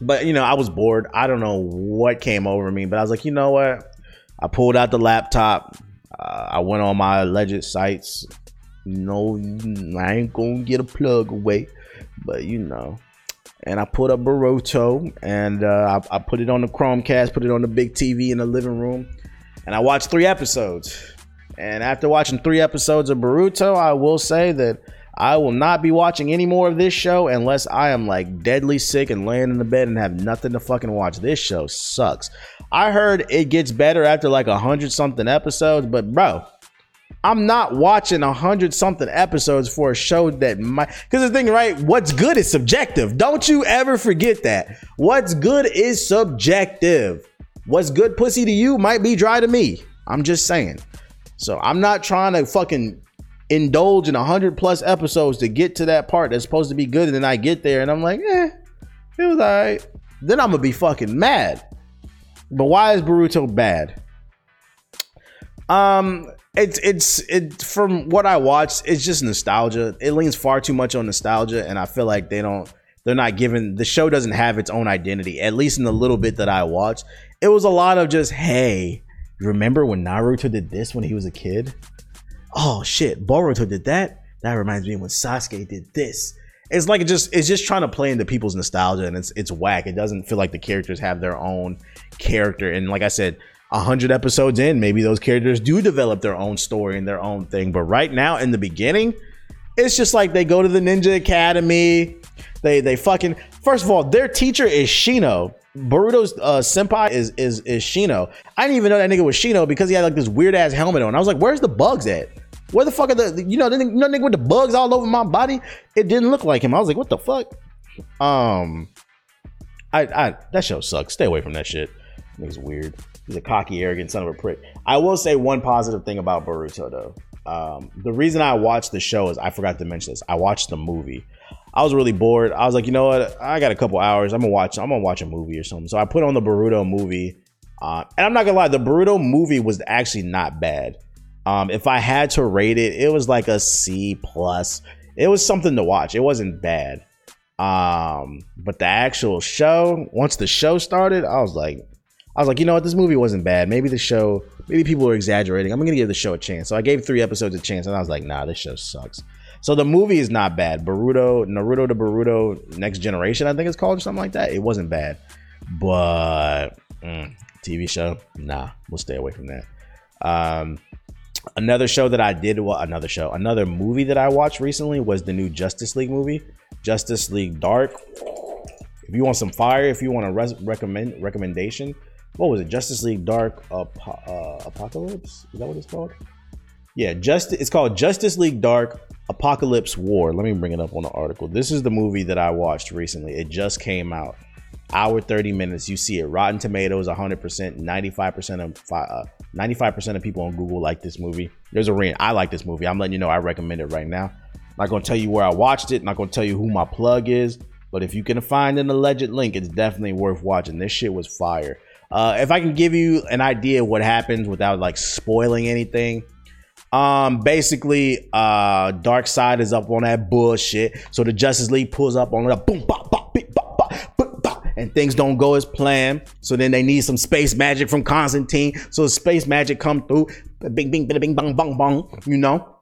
A: but you know, I was bored. I don't know what came over me, but I was like, you know what? I pulled out the laptop, uh, I went on my alleged sites. No, I ain't gonna get a plug away, but you know. And I put up Boruto and uh, I, I put it on the Chromecast, put it on the big TV in the living room, and I watched three episodes. And after watching three episodes of Boruto, I will say that I will not be watching any more of this show unless I am like deadly sick and laying in the bed and have nothing to fucking watch. This show sucks. I heard it gets better after like a hundred something episodes, but bro, I'm not watching a hundred something episodes for a show that might. Because the thing, right? What's good is subjective. Don't you ever forget that. What's good is subjective. What's good pussy to you might be dry to me. I'm just saying. So I'm not trying to fucking indulge in a hundred plus episodes to get to that part that's supposed to be good, and then I get there and I'm like, eh, it was alright. Then I'm gonna be fucking mad. But why is Boruto bad? Um, it's it's it from what I watched, it's just nostalgia. It leans far too much on nostalgia, and I feel like they don't they're not giving the show doesn't have its own identity, at least in the little bit that I watched. It was a lot of just, hey, remember when Naruto did this when he was a kid? Oh shit, Boruto did that. That reminds me when Sasuke did this. It's like it just it's just trying to play into people's nostalgia and it's it's whack. It doesn't feel like the characters have their own character. And like I said, a hundred episodes in, maybe those characters do develop their own story and their own thing. But right now, in the beginning, it's just like they go to the Ninja Academy. They they fucking first of all, their teacher is Shino. Boruto's uh, senpai is is is Shino. I didn't even know that nigga was Shino because he had like this weird ass helmet on. I was like, where's the bugs at? Where the fuck are the you know the, you know, nigga with the bugs all over my body? It didn't look like him. I was like, what the fuck? Um, I I that show sucks. Stay away from that shit. He's weird. He's a cocky, arrogant son of a prick. I will say one positive thing about Boruto though. Um, the reason I watched the show is I forgot to mention this. I watched the movie. I was really bored. I was like, you know what? I got a couple hours. I'm gonna watch. I'm gonna watch a movie or something. So I put on the Boruto movie. Uh, and I'm not gonna lie, the Boruto movie was actually not bad. Um, if I had to rate it, it was like a C plus. It was something to watch. It wasn't bad. Um, but the actual show, once the show started, I was like, I was like, you know what, this movie wasn't bad. Maybe the show, maybe people were exaggerating. I'm gonna give the show a chance. So I gave three episodes a chance, and I was like, nah, this show sucks. So the movie is not bad. Boruto, Naruto to Boruto, Next Generation, I think it's called or something like that. It wasn't bad, but mm, TV show, nah, we'll stay away from that. Um, another show that I did, well, another show, another movie that I watched recently was the new Justice League movie, Justice League Dark. If you want some fire, if you want a res- recommend recommendation, what was it? Justice League Dark Ap- uh, Apokolips? Is that what it's called? Yeah, just it's called Justice League Dark Apokolips War. Let me bring it up on the article. This is the movie that I watched recently. It just came out. Hour 30 minutes. You see it. Rotten Tomatoes 100%, 95% of uh, 95% of people on Google like this movie. There's a reason I like this movie. I'm letting you know I recommend it right now. Not gonna tell you where I watched it. Not gonna tell you who my plug is. But if you can find an alleged link, it's definitely worth watching. This shit was fire. Uh, if I can give you an idea of what happens without like spoiling anything, Um, basically, uh, Darkseid is up on that bullshit. So the Justice League pulls up on it, boom, bop, bop, beep, bop, and things don't go as planned. So then they need some space magic from Constantine. So space magic come through, bing, bing, bing, bing, bang, bang, bang. You know,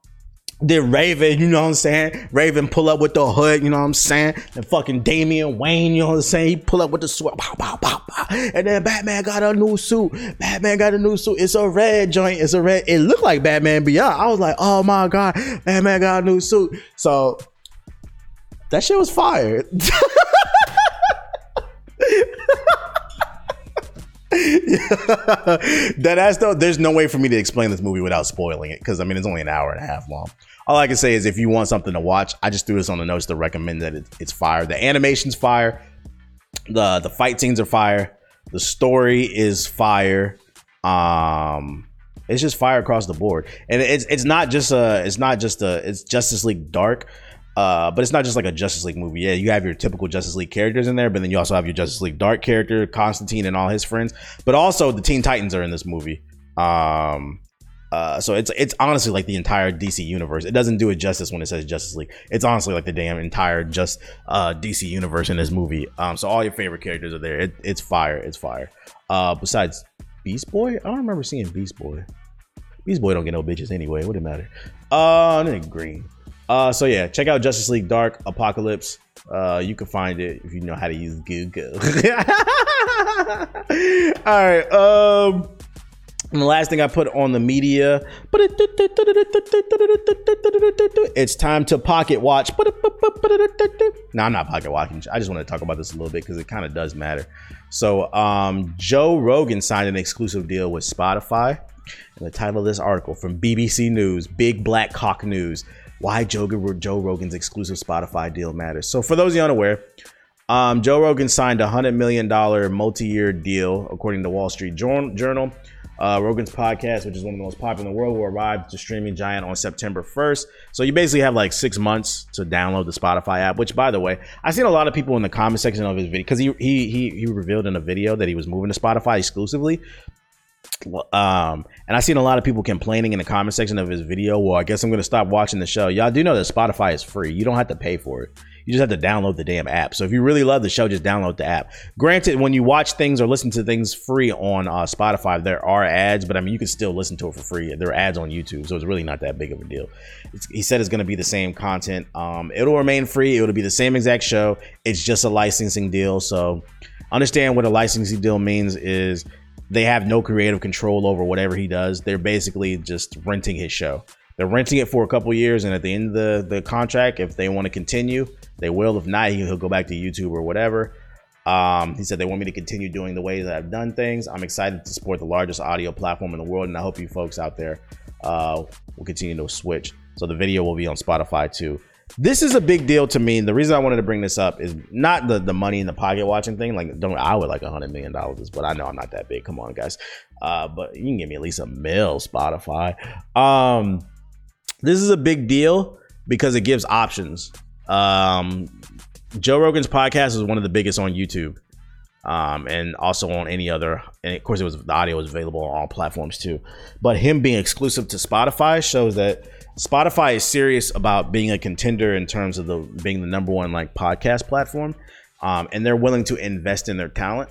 A: then Raven, you know what I'm saying? Raven pull up with the hood, you know what I'm saying? And fucking Damian Wayne, you know what I'm saying? He pull up with the sword, pow, pow, pow, pow. And then Batman got a new suit. Batman got a new suit. It's a red joint. It's a red. It looked like Batman Beyond. I was like, oh my God, Batman got a new suit. So that shit was fire. that ass though, there's no way for me to explain this movie without spoiling it because I mean it's only an hour and a half long. All I can say is if you want something to watch, I just threw this on the notes to recommend that it, it's fire. The animation's fire, the the fight scenes are fire, the story is fire. Um, it's just fire across the board, and it's it's not just a it's not just a it's Justice League Dark. Uh, but it's not just like a Justice League movie. Yeah, you have your typical Justice League characters in there, but then you also have your Justice League Dark character, Constantine and all his friends. But also the Teen Titans are in this movie. Um, uh, so it's it's honestly like the entire DC universe. It doesn't do it justice when it says Justice League. It's honestly like the damn entire just uh, DC universe in this movie. Um, so all your favorite characters are there. It, it's fire. It's fire. Uh, besides Beast Boy, I don't remember seeing Beast Boy. Beast Boy don't get no bitches anyway. What it matter? Uh, Green. Uh, so yeah, check out Justice League Dark Apokolips. Uh, you can find it if you know how to use Google. All right. Um, and the last thing I put on the media, it's time to pocket watch. No, I'm not pocket watching. I just want to talk about this a little bit because it kind of does matter. So, um, Joe Rogan signed an exclusive deal with Spotify. And the title of this article from BBC News, Big Black Cock News why Joe, Joe Rogan's exclusive Spotify deal matters. So, for those of you unaware, um, Joe Rogan signed a $100 million multi year deal, according to Wall Street Journal. Uh, Rogan's podcast, which is one of the most popular in the world, will arrive to streaming giant on September 1st. So you basically have like six months to download the Spotify app. Which, by the way, I've seen a lot of people in the comment section of his video because he, he he he revealed in a video that he was moving to Spotify exclusively. Um, and I seen a lot of people complaining in the comment section of his video. Well, I guess I'm gonna stop watching the show. Y'all do know that Spotify is free. You don't have to pay for it. You just have to download the damn app. So if you really love the show, just download the app. Granted, when you watch things or listen to things free on uh, Spotify, there are ads, but I mean, you can still listen to it for free. There are ads on YouTube, so it's really not that big of a deal. It's, he said it's to be the same content. Um, it'll remain free. It'll be the same exact show. It's just a licensing deal. So understand what a licensing deal means is they have no creative control over whatever he does. They're basically just renting his show. They're renting it for a couple years, and at the end of the, the contract, if they want to continue, they will. If not, he'll go back to YouTube or whatever. Um, he said they want me to continue doing the way that I've done things. I'm excited to support the largest audio platform in the world, and I hope you folks out there uh, will continue to switch. So the video will be on Spotify too this is a big deal to me. The reason I wanted to bring this up is not the the money in the pocket watching thing. Like, don't I would like a hundred million dollars, but I know I'm not that big. Come on, guys. Uh, but you can give me at least a mill, Spotify. Um, this is a big deal because it gives options. Um, Joe Rogan's podcast is one of the biggest on YouTube, um, and also on any other. And of course, it was the audio was available on all platforms too. But him being exclusive to Spotify shows that Spotify is serious about being a contender in terms of the being the number one like podcast platform, um, and they're willing to invest in their talent.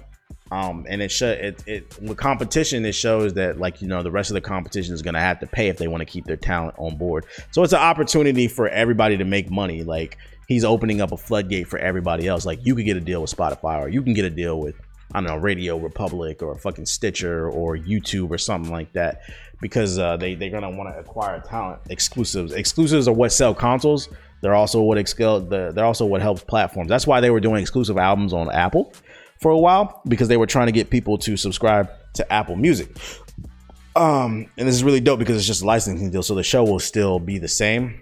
A: Um, and it should it, it with competition it shows that like you know the rest of the competition is going to have to pay if they want to keep their talent on board. So it's an opportunity for everybody to make money. Like he's opening up a floodgate for everybody else. Like you could get a deal with Spotify or you can get a deal with I don't know Radio Republic or fucking Stitcher or YouTube or something like that because uh, they they're gonna want to acquire talent exclusives. Exclusives are what sell consoles. They're also what excel. They're also what helps platforms. That's why they were doing exclusive albums on Apple for a while because they were trying to get people to subscribe to Apple Music. Um, and this is really dope because it's just a licensing deal, so the show will still be the same.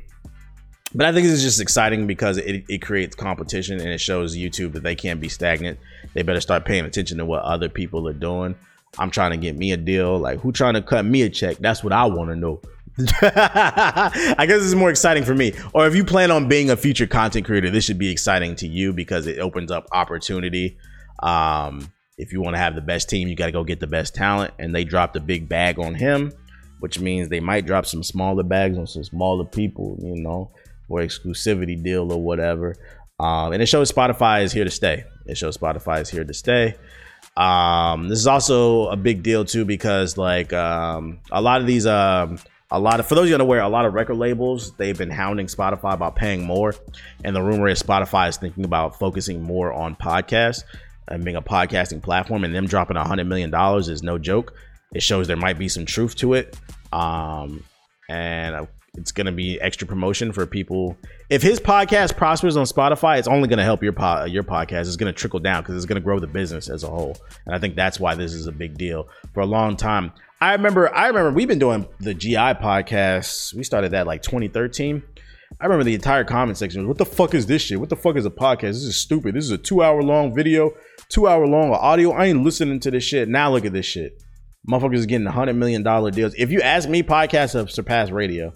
A: But I think this is just exciting because it, it creates competition and it shows YouTube that they can't be stagnant. They better start paying attention to what other people are doing. I'm trying to get me a deal. Like, who trying to cut me a check? That's what I want to know. I guess this is more exciting for me. Or if you plan on being a future content creator, this should be exciting to you because it opens up opportunity. Um, if you want to have the best team, you got to go get the best talent. And they dropped a big bag on him. which means they might drop some smaller bags on some smaller people, you know, for exclusivity deal or whatever. Um, and it shows Spotify is here to stay. It shows Spotify is here to stay. Um, this is also a big deal too because like um, a lot of these um, a lot of for those you unaware, a lot of record labels they've been hounding Spotify about paying more, and the rumor is Spotify is thinking about focusing more on podcasts and being a podcasting platform, and them dropping a hundred million dollars is no joke. It shows there might be some truth to it, um, and it's going to be extra promotion for people. If his podcast prospers on Spotify, it's only going to help your po- your podcast. It's going to trickle down because it's going to grow the business as a whole, and I think that's why this is a big deal. For a long time, I remember I remember we've been doing the GI podcast. We started that like 2013. I remember the entire comment section was, "What the fuck is this shit? What the fuck is a podcast? This is stupid. This is a two hour long video, two hour long audio. I ain't listening to this shit. Now look at this shit. Motherfuckers is getting hundred million dollar deals. If you ask me, podcasts have surpassed radio.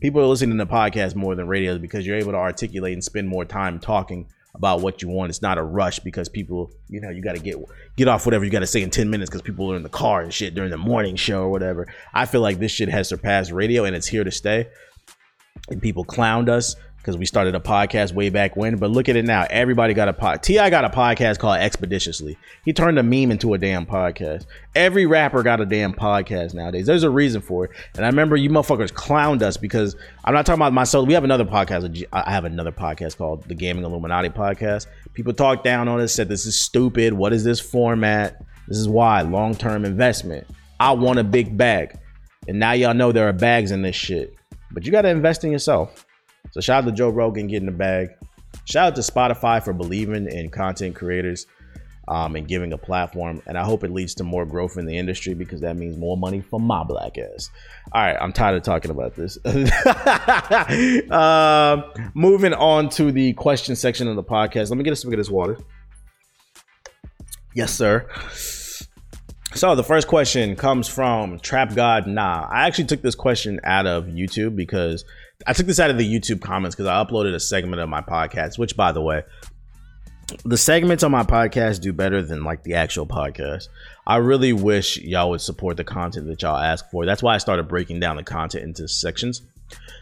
A: People are listening to podcasts more than radios because you're able to articulate and spend more time talking about what you want. It's not a rush because people, you know, you got to get get off whatever you got to say in 10 minutes because people are in the car and shit during the morning show or whatever. I feel like this shit has surpassed radio and it's here to stay. And people clowned us because we started a podcast way back when. But look at it now. Everybody got a pod. T.I. got a podcast called Expeditiously. He turned a meme into a damn podcast. Every rapper got a damn podcast nowadays. There's a reason for it. And I remember you motherfuckers clowned us because I'm not talking about myself. We have another podcast. I have another podcast called the Gaming Illuminati Podcast. People talked down on us, said this is stupid. What is this format? This is why long term investment. I want a big bag. And now y'all know there are bags in this shit. But you got to invest in yourself. So shout out to Joe Rogan getting the bag. Shout out to Spotify for believing in content creators um, and giving a platform. And I hope it leads to more growth in the industry because that means more money for my black ass. All right, I'm tired of talking about this. uh, moving on to the question section of the podcast. Let me get a sip of this water. Yes, sir. So the first question comes from Trap God Nah. I actually took this question out of YouTube because I took this out of the YouTube comments because I uploaded a segment of my podcast, which by the way, the segments on my podcast do better than like the actual podcast. I really wish y'all would support the content that y'all ask for. That's why I started breaking down the content into sections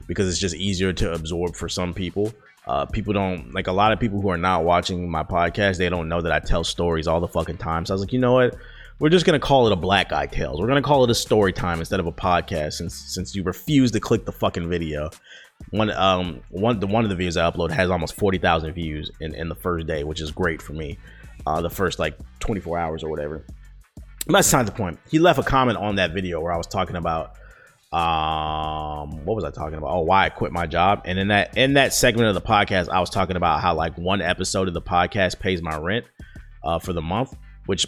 A: because it's just easier to absorb for some people. Uh, people don't like a lot of people who are not watching my podcast. They don't know that I tell stories all the fucking time. So I was like, you know what? We're just gonna call it a black eye tales. We're gonna call it a story time instead of a podcast since since you refuse to click the fucking video. One um one the one of the videos I upload has almost forty thousand views in, in the first day, which is great for me. Uh, the first like 24 hours or whatever. that's not the point. He left a comment on that video where I was talking about um what was I talking about? Oh, why I quit my job. And in that in that segment of the podcast, I was talking about how like one episode of the podcast pays my rent uh, for the month which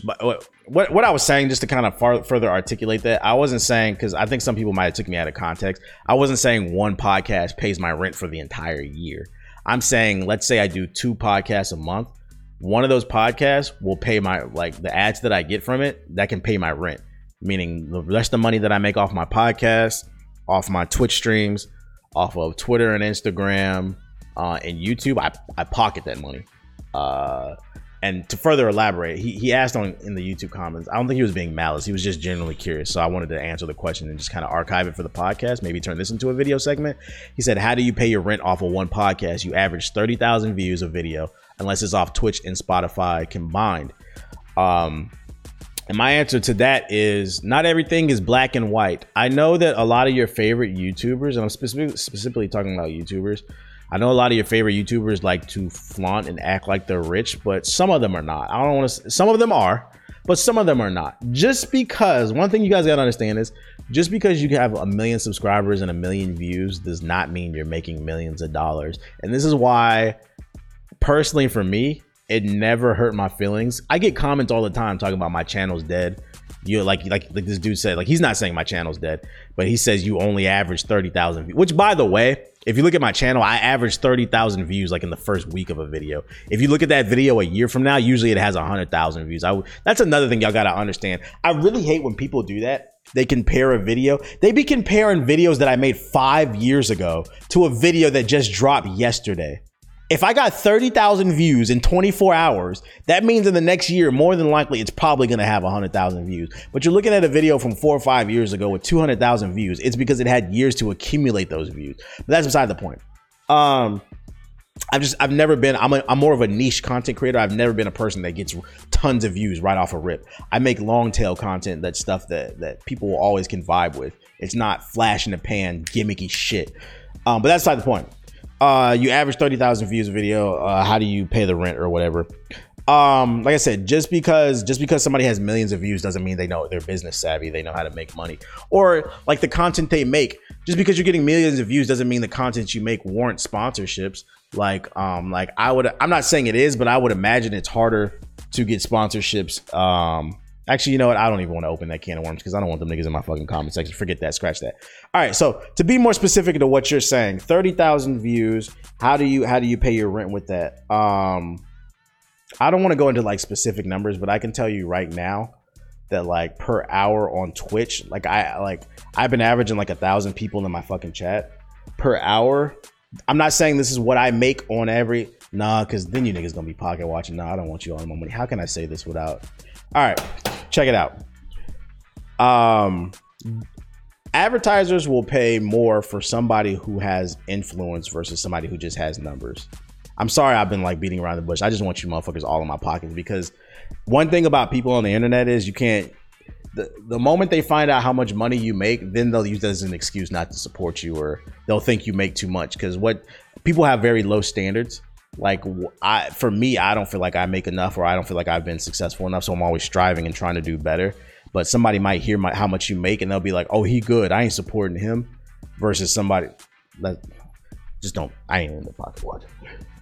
A: what what I was saying just to kind of far, further articulate that I wasn't saying because I think some people might have took me out of context. I wasn't saying one podcast pays my rent for the entire year. I'm saying let's say I do two podcasts a month. One of those podcasts will pay my like the ads that I get from it that can pay my rent, meaning the rest of the money that I make off my podcast, off my Twitch streams, off of Twitter and Instagram, uh, and YouTube. I I pocket that money. Uh, and to further elaborate, he, he asked on in the YouTube comments. I don't think he was being malice. He was just genuinely curious. So I wanted to answer the question and just kind of archive it for the podcast. Maybe turn this into a video segment. He said, "How do you pay your rent off of one podcast? You average thirty thousand views of video, unless it's off Twitch and Spotify combined." Um, and my answer to that is not everything is black and white. I know that a lot of your favorite YouTubers, and I'm specifically specifically talking about YouTubers I know a lot of your favorite YouTubers like to flaunt and act like they're rich, but some of them are not. I don't want to. Some of them are, but some of them are not. Just because one thing you guys gotta understand is, just because you have a million subscribers and a million views does not mean you're making millions of dollars. And this is why, personally, for me, it never hurt my feelings. I get comments all the time talking about my channel's dead you like like like this dude said like he's not saying my channel's dead but he says you only average 30,000 views which by the way if you look at my channel I average 30,000 views like in the first week of a video. If you look at that video a year from now usually it has 100,000 views. I that's another thing y'all got to understand. I really hate when people do that. They compare a video. They be comparing videos that I made 5 years ago to a video that just dropped yesterday If I got 30,000 views in 24 hours, that means in the next year, more than likely, it's probably going to have 100,000 views. But you're looking at a video from four or five years ago with 200,000 views. It's because it had years to accumulate those views. But that's beside the point. Um, I've just I've never been I'm a, I'm more of a niche content creator. I've never been a person that gets tons of views right off a rip. I make long tail content that's stuff that that people always can vibe with. It's not flash in the pan gimmicky shit. Um, but that's not the point. Uh, you average 30,000 views a video. Uh, how do you pay the rent or whatever? Um, like I said, just because just because somebody has millions of views doesn't mean they know they're business savvy. They know how to make money. Or like the content they make. Just because you're getting millions of views doesn't mean the content you make warrant sponsorships. Like, um, like I would. I'm not saying it is, but I would imagine it's harder to get sponsorships. Um, Actually, you know what? I don't even want to open that can of worms because I don't want them niggas in my fucking comment section. Forget that. Scratch that. All right. So to be more specific to what you're saying, thirty thousand views. How do you how do you pay your rent with that? Um, I don't want to go into like specific numbers, but I can tell you right now that like per hour on Twitch, like I like I've been averaging like a thousand people in my fucking chat per hour. I'm not saying this is what I make on every nah, because then you niggas gonna be pocket watching. Nah, I don't want you all my money. How can I say this without? All right, check it out. Um, advertisers will pay more for somebody who has influence versus somebody who just has numbers. I'm sorry I've been like beating around the bush. I just want you motherfuckers all in my pockets because one thing about people on the internet is you can't the, the moment they find out how much money you make, then they'll use that as an excuse not to support you or they'll think you make too much. Cause what people have very low standards. Like I, for me, I don't feel like I make enough or I don't feel like I've been successful enough. So I'm always striving and trying to do better. But somebody might hear my, how much you make and they'll be like, oh, he good. I ain't supporting him versus somebody that just don't, I ain't in the pocket watch.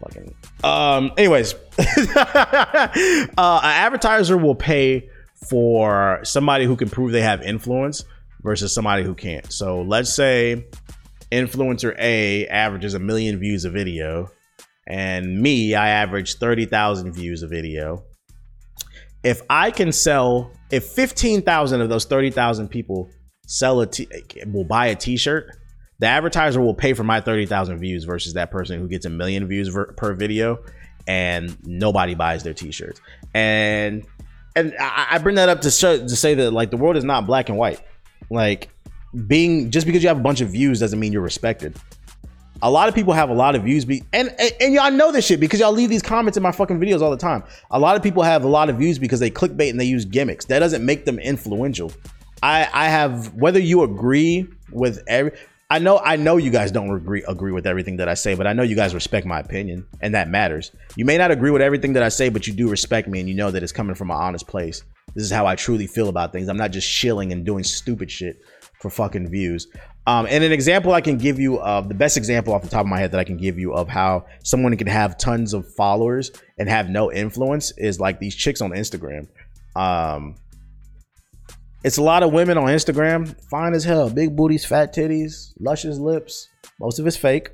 A: Fucking, um, anyways, uh, an advertiser will pay for somebody who can prove they have influence versus somebody who can't. So let's say influencer A averages a million views a video, and me, I average 30,000 views a video. If I can sell, if 15,000 of those 30,000 people sell a t- will buy a t-shirt, the advertiser will pay for my 30,000 views versus that person who gets a million views ver- per video and nobody buys their t-shirts. And and I, bring that up to show, to say that like the world is not black and white. Like being just because you have a bunch of views doesn't mean you're respected. A lot of people have a lot of views, be and, and and y'all know this shit because y'all leave these comments in my fucking videos all the time. A lot of people have a lot of views because they clickbait and they use gimmicks. That doesn't make them influential. I I have whether you agree with every I know I know you guys don't agree agree with everything that I say, but I know you guys respect my opinion, and that matters. You may not agree with everything that I say, but you do respect me, and you know that it's coming from an honest place. This is how I truly feel about things. I'm not just shilling and doing stupid shit for fucking views. Um, and an example I can give you of the best example off the top of my head that I can give you of how someone can have tons of followers and have no influence is like these chicks on Instagram. Um, it's a lot of women on Instagram, fine as hell, big booties, fat titties, luscious lips. Most of it's fake.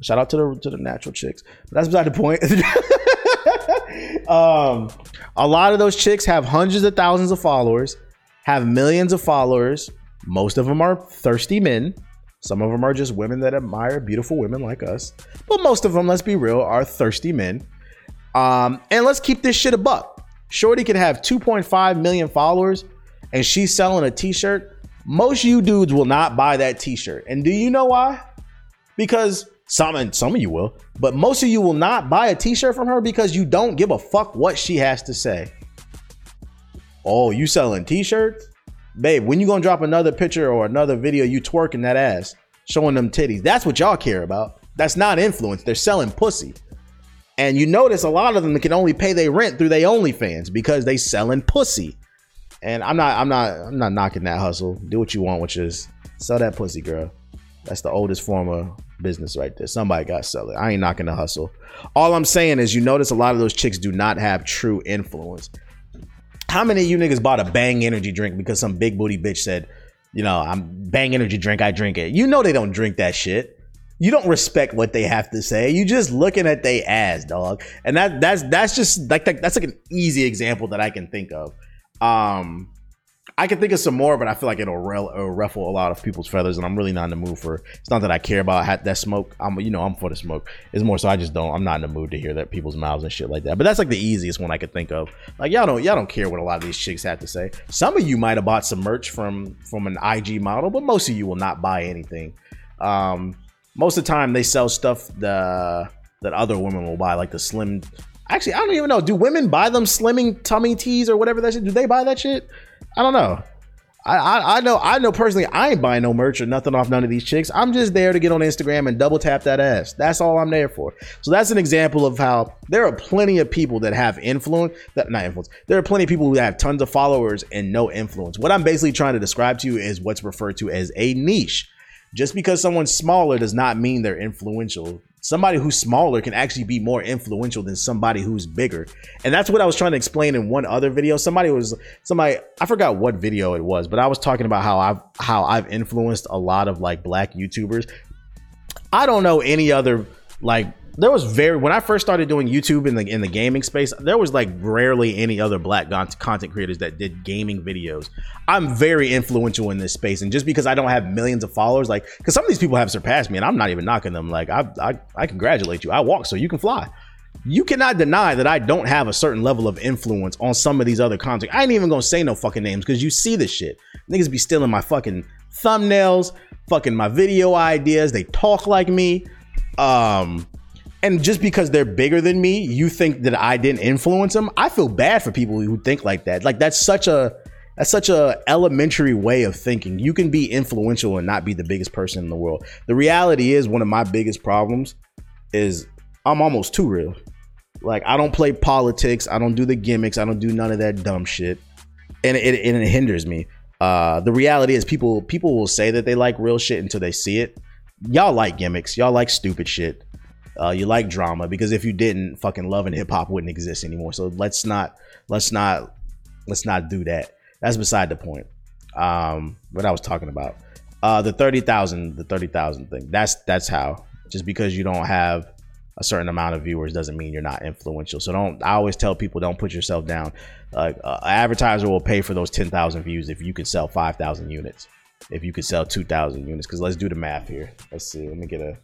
A: Shout out to the to the natural chicks, but that's beside the point. um, a lot of those chicks have hundreds of thousands of followers, have millions of followers. Most of them are thirsty men. Some of them are just women that admire beautiful women like us. But most of them, let's be real, are thirsty men. Um, and let's keep this shit a buck. Shorty can have 2.5 million followers and she's selling a t-shirt, most you dudes will not buy that t-shirt. And do you know why? Because some and some of you will, but most of you will not buy a t-shirt from her because you don't give a fuck what she has to say. Oh, you selling t-shirts? Babe, when you gonna drop another picture or another video you twerking that ass, showing them titties? That's what y'all care about. That's not influence. They're selling pussy. And you notice a lot of them can only pay their rent through their OnlyFans because they selling pussy. And I'm not, I'm not, I'm not knocking that hustle. Do what you want, which is sell that pussy, girl. That's the oldest form of business right there. Somebody got to sell it. I ain't knocking the hustle. All I'm saying is, you notice a lot of those chicks do not have true influence. How many of you niggas bought a Bang energy drink because some big booty bitch said, you know, I'm Bang energy drink, I drink it. You know they don't drink that shit. You don't respect what they have to say. You just looking at they ass, dog. And that that's that's just like that's like an easy example that I can think of. Um, I can think of some more, but I feel like it'll, rel- it'll ruffle a lot of people's feathers, and I'm really not in the mood for. It's not that I care about that smoke. I'm, you know, I'm for the smoke. It's more so I just don't. I'm not in the mood to hear that people's mouths and shit like that. But that's like the easiest one I could think of. Like y'all don't y'all don't care what a lot of these chicks have to say. Some of you might have bought some merch from from an IG model, but most of you will not buy anything. Um, most of the time they sell stuff the that other women will buy, like the slim. Actually, I don't even know. Do women buy them slimming tummy teas or whatever that shit? Do they buy that shit? I don't know. I, I, I know I know personally I ain't buying no merch or nothing off none of these chicks. I'm just there to get on Instagram and double tap that ass. That's all I'm there for. So that's an example of how there are plenty of people that have influence that not influence. There are plenty of people who have tons of followers and no influence. What I'm basically trying to describe to you is what's referred to as a niche. Just because someone's smaller does not mean they're influential somebody who's smaller can actually be more influential than somebody who's bigger. And that's what i was trying to explain in one other video. Somebody was somebody i forgot what video it was but i was talking about how i've how i've influenced a lot of like black youtubers. I don't know any other like there was very when I first started doing YouTube in the in the gaming space, there was like rarely any other black content creators that did gaming videos. I'm very influential in this space, and just because I don't have millions of followers, like because some of these people have surpassed me, and I'm not even knocking them. Like I I, I congratulate you. I walk so you can fly. You cannot deny that I don't have a certain level of influence on some of these other content. I ain't even gonna say no fucking names because you see this shit. Niggas be stealing my fucking thumbnails, fucking my video ideas. They talk like me. Um, and just because they're bigger than me, you think that I didn't influence them. I feel bad for people who think like that. Like that's such a that's such a elementary way of thinking. You can be influential and not be the biggest person in the world. The reality is one of my biggest problems is I'm almost too real. Like I don't play politics, I don't do the gimmicks, I don't do none of that dumb shit. And it, and it hinders me. Uh, the reality is people people will say that they like real shit until they see it. Y'all like gimmicks, y'all like stupid shit uh, you like drama because if you didn't, fucking love and hip hop wouldn't exist anymore. So let's not let's not let's not do that. That's beside the point. Um, what I was talking about, uh, the thirty thousand, the thirty thousand thing. That's that's how. Just because you don't have a certain amount of viewers doesn't mean you're not influential. So don't. I always tell people don't put yourself down. Uh, an advertiser will pay for those ten thousand views if you can sell five thousand units. If you could sell two thousand units, because let's do the math here. Let's see. Let me get a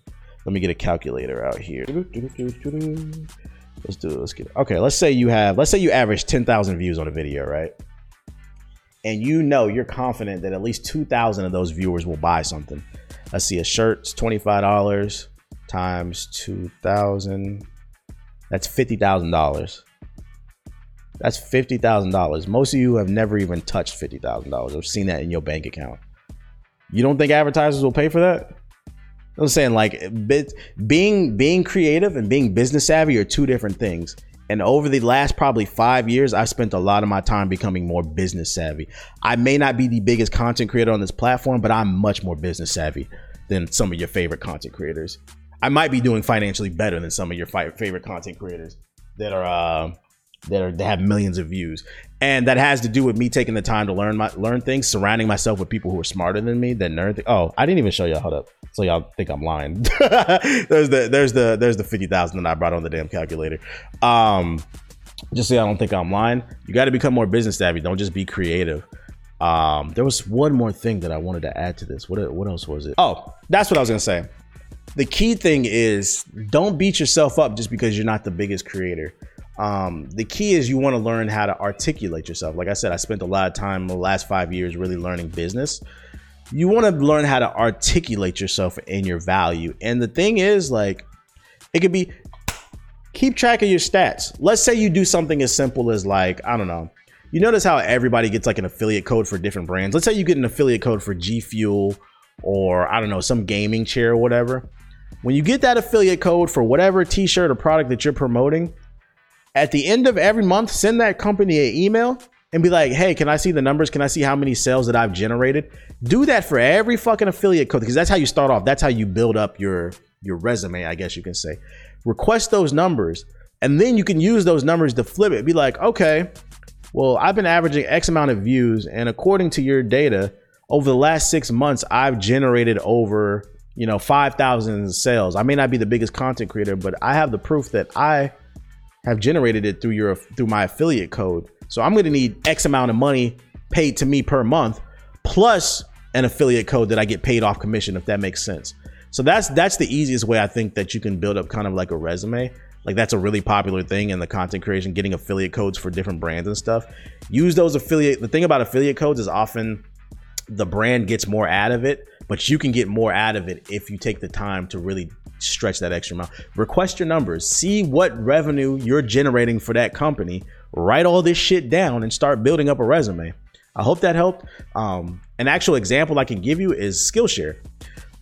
A: let me get a calculator out here. Let's do it. Let's get it. Okay, let's say you have, let's say you average 10,000 views on a video, right? And you know, you're confident that at least 2,000 of those viewers will buy something. Let's see, a shirt's $25 times 2,000. That's $50,000. That's $50,000. Most of you have never even touched $50,000 or seen that in your bank account. You don't think advertisers will pay for that? I'm saying like being being creative and being business savvy are two different things. And over the last probably five years, I've spent a lot of my time becoming more business savvy. I may not be the biggest content creator on this platform, but I'm much more business savvy than some of your favorite content creators. I might be doing financially better than some of your favorite content creators that are uh, that are have millions of views. And that has to do with me taking the time to learn my learn things surrounding myself with people who are smarter than me that nerd th- oh i didn't even show y'all hold up so y'all think i'm lying. There's the there's the there's the 50000 that i brought on the damn calculator. Um just so y'all don't think i'm lying you got to become more business savvy don't just be creative. Um there was one more thing that i wanted to add to this. What what else was it? Oh that's what i was gonna say. The key thing is don't beat yourself up just because you're not the biggest creator um, the key is you want to learn how to articulate yourself. Like I said, I spent a lot of time the last five years really learning business. You want to learn how to articulate yourself and your value. And the thing is, like, it could be keep track of your stats. Let's say you do something as simple as, like, I don't know. You notice how everybody gets like an affiliate code for different brands. Let's say you get an affiliate code for G Fuel or I don't know, some gaming chair or whatever. When you get that affiliate code for whatever t shirt or product that you're promoting, at the end of every month, send that company an email and be like, hey, can I see the numbers? Can I see how many sales that I've generated? Do that for every fucking affiliate code because that's how you start off. That's how you build up your your resume, I guess you can say. Request those numbers, and then you can use those numbers to flip it. Be like, okay, well, I've been averaging X amount of views, and according to your data, over the last six months, I've generated over you know 5,000 sales. I may not be the biggest content creator, but I have the proof that I have generated it through your through my affiliate code. So I'm going to need X amount of money paid to me per month, plus an affiliate code that I get paid off commission, if that makes sense. So that's that's the easiest way I think that you can build up kind of like a resume. Like that's a really popular thing in the content creation, getting affiliate codes for different brands and stuff. Use those affiliate. The thing about affiliate codes is often the brand gets more out of it, but you can get more out of it if you take the time to really stretch that extra amount. Request your numbers, see what revenue you're generating for that company, write all this shit down, and start building up a resume. I hope that helped. Um, an actual example I can give you is Skillshare.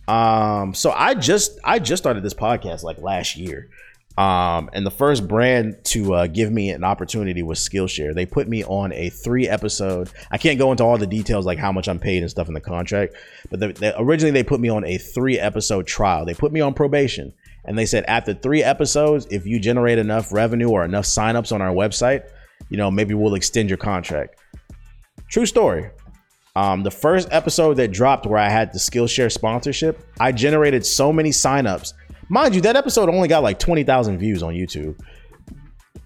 A: Um, so I just I just started this podcast like last year. Um, and the first brand to uh, give me an opportunity was Skillshare. They put me on a three episode. I can't go into all the details like how much I'm paid and stuff in the contract, but the, the, originally they put me on a three episode trial. They put me on probation, and they said after three episodes, if you generate enough revenue or enough signups on our website, you know maybe we'll extend your contract. True story. Um, the first episode that dropped where I had the Skillshare sponsorship, I generated so many signups Mind you, that episode only got like 20,000 views on YouTube.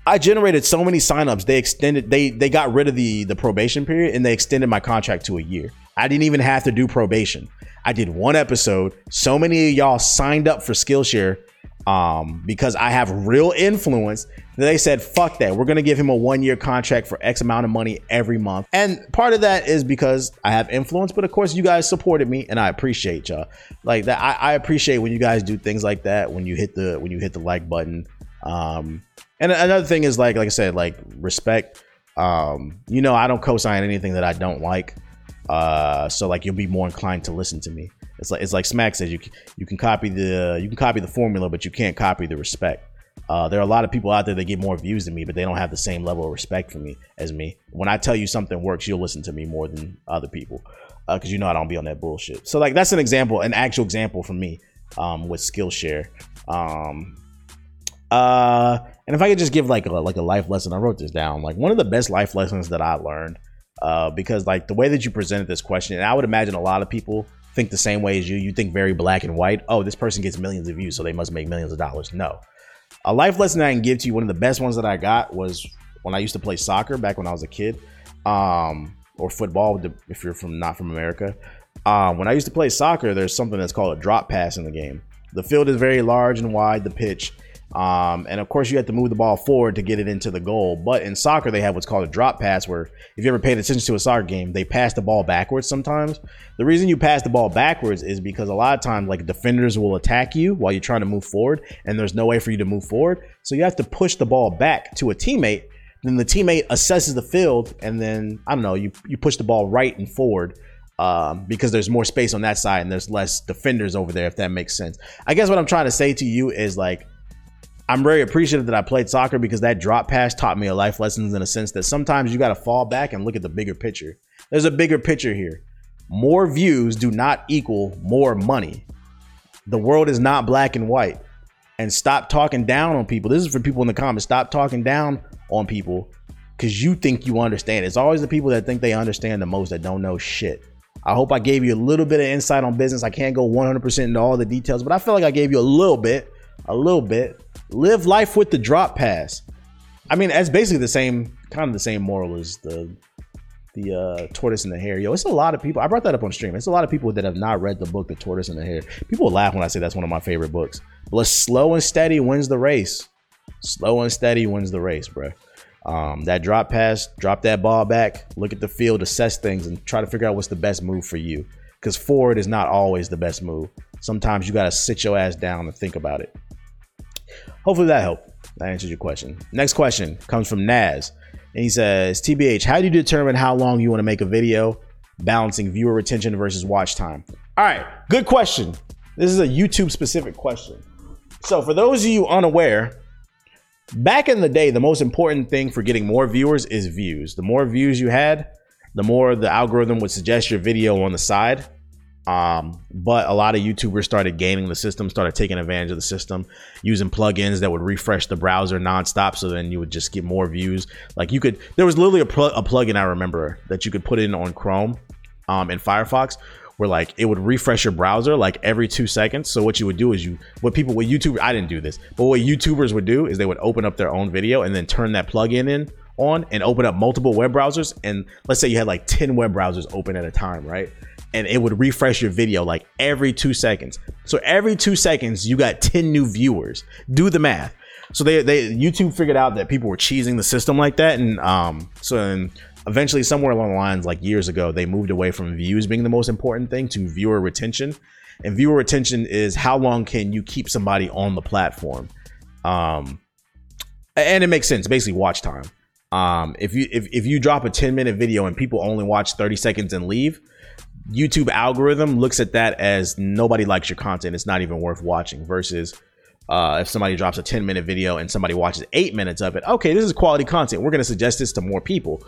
A: I generated so many signups. They extended they they got rid of the the probation period and they extended my contract to a year. I didn't even have to do probation. I did one episode. So many of y'all signed up for Skillshare um, because I have real influence. They said, fuck that. We're going to give him a one year contract for X amount of money every month. And part of that is because I have influence, but of course, you guys supported me and I appreciate y'all. Like that, I, I appreciate when you guys do things like that, when you hit the, when you hit the like button. Um, and another thing is like, like I said, like respect. Um, you know, I don't co-sign anything that I don't like. Uh, so like you'll be more inclined to listen to me. It's like it's like Smack says you you can copy the you can copy the formula, but you can't copy the respect. Uh, there are a lot of people out there that get more views than me, but they don't have the same level of respect for me as me. When I tell you something works, you'll listen to me more than other people because uh, you know I don't be on that bullshit. So like that's an example, an actual example for me um, with Skillshare. Um, uh, and if I could just give like a like a life lesson, I wrote this down. Like one of the best life lessons that I learned, uh, because like the way that you presented this question, and I would imagine a lot of people think the same way as you. You think very black and white. Oh, this person gets millions of views, so they must make millions of dollars. No. A life lesson I can give to you, one of the best ones that I got was when I used to play soccer back when I was a kid, um, or football if you're from not from America. Um, when I used to play soccer, there's something that's called a drop pass in the game. The field is very large and wide, the pitch, um, and of course, you have to move the ball forward to get it into the goal. But in soccer, they have what's called a drop pass, where if you ever paid attention to a soccer game, they pass the ball backwards sometimes. The reason you pass the ball backwards is because a lot of times, like defenders will attack you while you're trying to move forward, and there's no way for you to move forward. So you have to push the ball back to a teammate. Then the teammate assesses the field, and then I don't know, you you push the ball right and forward. Um, because there's more space on that side and there's less defenders over there, if that makes sense. I guess what I'm trying to say to you is like, I'm very appreciative that I played soccer because that drop pass taught me a life lessons in a sense that sometimes you got to fall back and look at the bigger picture. There's a bigger picture here. More views do not equal more money. The world is not black and white. And stop talking down on people. This is for people in the comments. Stop talking down on people because you think you understand. It's always the people that think they understand the most that don't know shit. I hope I gave you a little bit of insight on business. I can't go 100% into all the details, but I feel like I gave you a little bit, a little bit live life with the drop pass. I mean, that's basically the same kind of the same moral as the the uh, tortoise and the hare. Yo, it's a lot of people. I brought that up on stream. It's a lot of people that have not read the book, The Tortoise and the Hare. People laugh when I say that's one of my favorite books. But slow and steady wins the race. Slow and steady wins the race, bro. Um, that drop pass, drop that ball back, look at the field, assess things, and try to figure out what's the best move for you. Because forward is not always the best move. Sometimes you got to sit your ass down and think about it. Hopefully that helped. That answers your question. Next question comes from Naz. And he says, TBH, how do you determine how long you want to make a video, balancing viewer retention versus watch time? All right, good question. This is a YouTube specific question. So, for those of you unaware, back in the day, the most important thing for getting more viewers is views. The more views you had, the more the algorithm would suggest your video on the side. Um, but a lot of YouTubers started gaining the system, started taking advantage of the system, using plugins that would refresh the browser nonstop. So then you would just get more views. Like you could, there was literally a, pl- a plugin I remember that you could put in on Chrome, um, in Firefox, where like it would refresh your browser like every two seconds. So what you would do is you, what people, what YouTube, I didn't do this, but what YouTubers would do is they would open up their own video and then turn that plugin in on and open up multiple web browsers, and let's say you had like 10 web browsers open at a time, right? And it would refresh your video like every two seconds. So every two seconds, you got 10 new viewers. Do the math. So they, they YouTube figured out that people were cheesing the system like that, and um, so and eventually somewhere along the lines, like years ago, they moved away from views being the most important thing to viewer retention. And viewer retention is how long can you keep somebody on the platform. Um, and it makes sense. Basically, watch time. Um, if you if, if you drop a 10 minute video and people only watch 30 seconds and leave, YouTube algorithm looks at that as nobody likes your content. It's not even worth watching. Versus uh, if somebody drops a 10 minute video and somebody watches eight minutes of it, okay, this is quality content. We're going to suggest this to more people.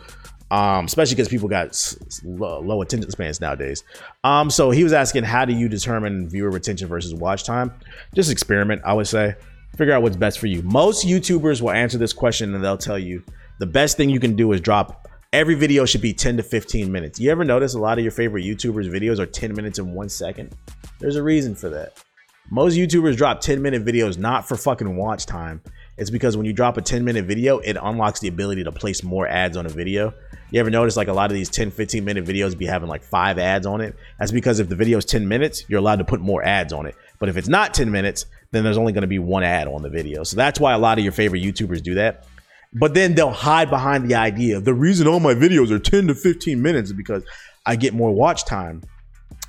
A: Um, especially because people got s- low, low attention spans nowadays. Um, so he was asking, how do you determine viewer retention versus watch time? Just experiment, I would say. Figure out what's best for you. Most YouTubers will answer this question and they'll tell you the best thing you can do is drop every video should be 10 to 15 minutes. You ever notice a lot of your favorite YouTubers' videos are 10 minutes and one second? There's a reason for that. Most YouTubers drop 10 minute videos not for fucking watch time. It's because when you drop a 10 minute video, it unlocks the ability to place more ads on a video. You ever notice like a lot of these 10, 15 minute videos be having like five ads on it? That's because if the video is 10 minutes, you're allowed to put more ads on it. But if it's not 10 minutes, then there's only going to be one ad on the video. So that's why a lot of your favorite YouTubers do that. But then they'll hide behind the idea the reason all my videos are 10 to 15 minutes is because I get more watch time.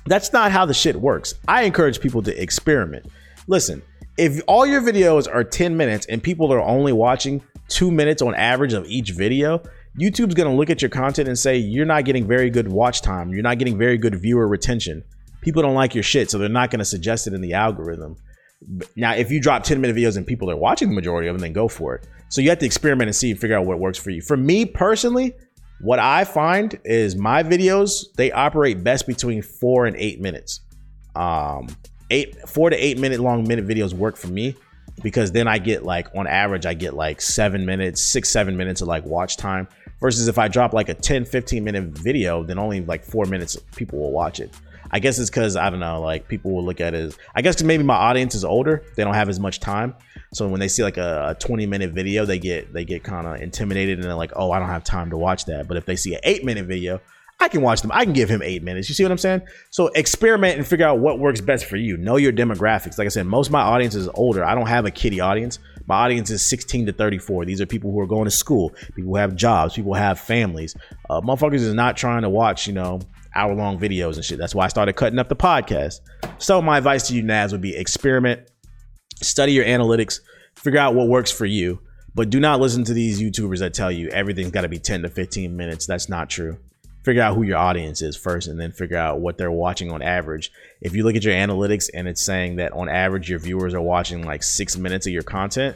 A: That's not how the shit works. I encourage people to experiment. Listen, if all your videos are 10 minutes and people are only watching two minutes on average of each video, YouTube's gonna look at your content and say, You're not getting very good watch time. You're not getting very good viewer retention. People don't like your shit, so they're not gonna suggest it in the algorithm. Now, if you drop 10 minute videos and people are watching the majority of them, then go for it. So you have to experiment and see and figure out what works for you. For me personally, what I find is my videos, they operate best between four and eight minutes. Um, eight, four to eight minute long minute videos work for me because then I get like on average, I get like seven minutes, six, seven minutes of like watch time. Versus if I drop like a 10, 15 minute video, then only like four minutes people will watch it. I guess it's because I don't know, like people will look at it as I guess maybe my audience is older, they don't have as much time. So when they see like a, a 20 minute video, they get they get kind of intimidated and they're like, oh, I don't have time to watch that. But if they see an eight minute video, I can watch them. I can give him eight minutes. You see what I'm saying? So experiment and figure out what works best for you. Know your demographics. Like I said, most of my audience is older. I don't have a kiddie audience. My audience is 16 to 34. These are people who are going to school, people who have jobs, people who have families. Uh, motherfuckers is not trying to watch, you know, hour long videos and shit. That's why I started cutting up the podcast. So my advice to you, Naz, would be experiment, study your analytics, figure out what works for you. But do not listen to these YouTubers that tell you everything's got to be 10 to 15 minutes. That's not true figure out who your audience is first and then figure out what they're watching on average. If you look at your analytics and it's saying that on average your viewers are watching like six minutes of your content,